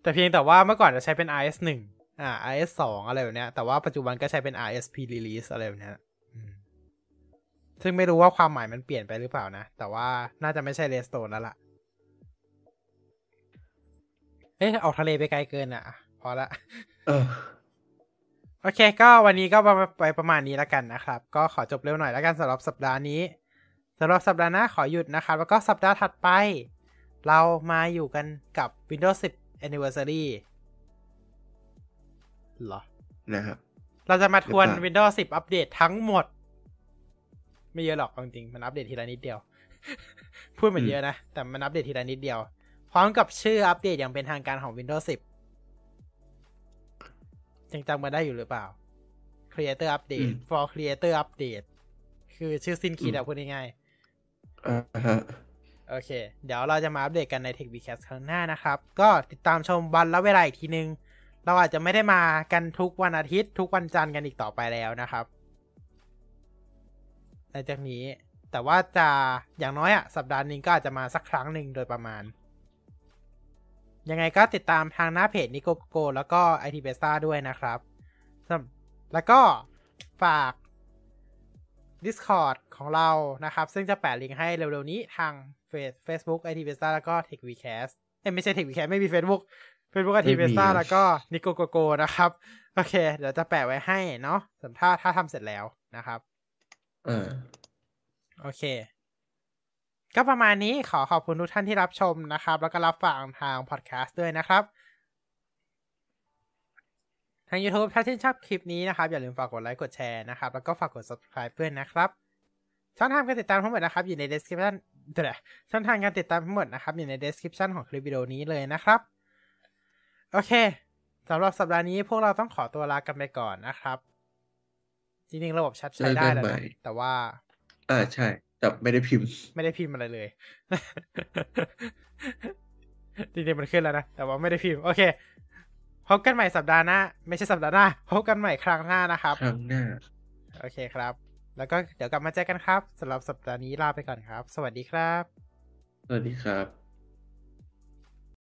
แต่เพียงแต่ว่าเมื่อก่อนจะใช้เป็น RS หนึ่งอ่า RS สองอะไรแบบเนี้ย แต่ว่าปัจจุบันก็ใช้เป็น RSP release อะไรแบบเนี้ยอืมซึ่งไม่รู้ว่าความหมายมันเปลี่ยนไปหรือเปล่านะ แต่ว่าน่าจะไม่ใช่ Redstone แล้วล่ะ เอ๊ะออกทะเลไปไกลเกินอะ พอละเออโอเค ก็วันนี้ก็ไปประมาณนี้แล้วกันนะครับ ก็ขอจบเร็วหน่อยแล้วกันสำหรับสัปดาห์นี้สำหรับสัปดาห์หน้าขอหยุดนะครับ แล้วก็สัปดาห์ถัดไป เรามาอยู่กันกับ Windows 10 Anniversary เหรอ นะครับ เราจะมาทวนหรือเปล่า Windows 10 อัปเดตทั้งหมด ไม่เยอะหรอกเอาจริงๆมันอัปเดตทีละนิดเดียว พูดเหมือนเยอะนะ แต่มันอัปเดตทีละนิดเดียว พร้อมกับชื่ออัปเดตอย่างเป็นทางการของ Windows 10 ยังจำมาได้อยู่หรือเปล่า Creator Update อืม for Creator Update คือชื่อสิ้นคิดอือะมพูดง่ายอ่าฮะๆโอเค เดี๋ยวเราจะมาอัปเดตกันใน Tech v c a s t ครั้งหน้านะครับ ก็ติดตามชมวันและเวลาอีกทีนึง เราอาจจะไม่ได้มากันทุกวันอาทิตย์ ทุกวันจันทร์กันอีกต่อไปแล้วนะครับหลังจากนี้แต่ว่าจะอย่างน้อยอะสัปดาห์หนึงก็อาจจะมาสักครั้งหนึ่งโดยประมาณ ยังไงก็ติดตามทางหน้าเพจนิโกโกแล้วก็ IT b e s t a ด้วยนะครับสำแล้วก็ฝาก Discord ของเรานะครับ ซึ่งจะแปะลิงก์ให้เร็วๆนี้ทางเฟซ Facebook IT b e s t a แล้วก็ TechVcast เอ้ยไม่ใช่ TechVcast ไม่มี Facebook Facebook IT b e s t a แล้วก็นิโกโกนะครับ โอเค เดี๋ยวจะแปะไว้ให้เนาะสำหรับถ้าถ้าทำเสร็จแล้วนะครับอ่าโอเค ก็ประมาณนี้ขอขอบคุณทุกท่านที่รับชมนะครับ แล้วก็รับฟังทางพอดแคสต์ด้วยนะครับทาง YouTube ถ้าชื่นชอบคลิปนี้นะครับ อย่าลืมฝากกดไลค์กดแชร์นะครับ แล้วก็ฝากกด subscribe เพื่อนนะครับ ช่องทางการติดตามทั้งหมดนะครับ อยู่ใน description เดี๋ยวนะช่องทางการติดตามทั้งหมดนะครับ อยู่ใน description ของคลิปวิดีโอนี้เลยนะครับ โอเคสำหรับสัปดาห์นี้พวกเราต้องขอตัวลากันไปก่อนนะครับ จริงๆ ระบบแชทใช้ได้แล้วเจอกันใหม่นะแต่ว่าอ่าใช่ แต่ไม่ได้พิมพ์ ไม่ได้พิมพ์อะไรเลยจริงๆมันขึ้นแล้วนะ แต่ว่าไม่ได้พิมพ์ โอเค พบกันใหม่สัปดาห์หน้า ไม่ใช่สัปดาห์หน้า พบกันใหม่ครั้งหน้านะครับ ครั้งหน้า โอเคครับ แล้วก็เดี๋ยวกลับมาเจอกันครับสำหรับสัปดาห์นี้ลาไปก่อนครับ สวัสดีครับ สวัสดีครับ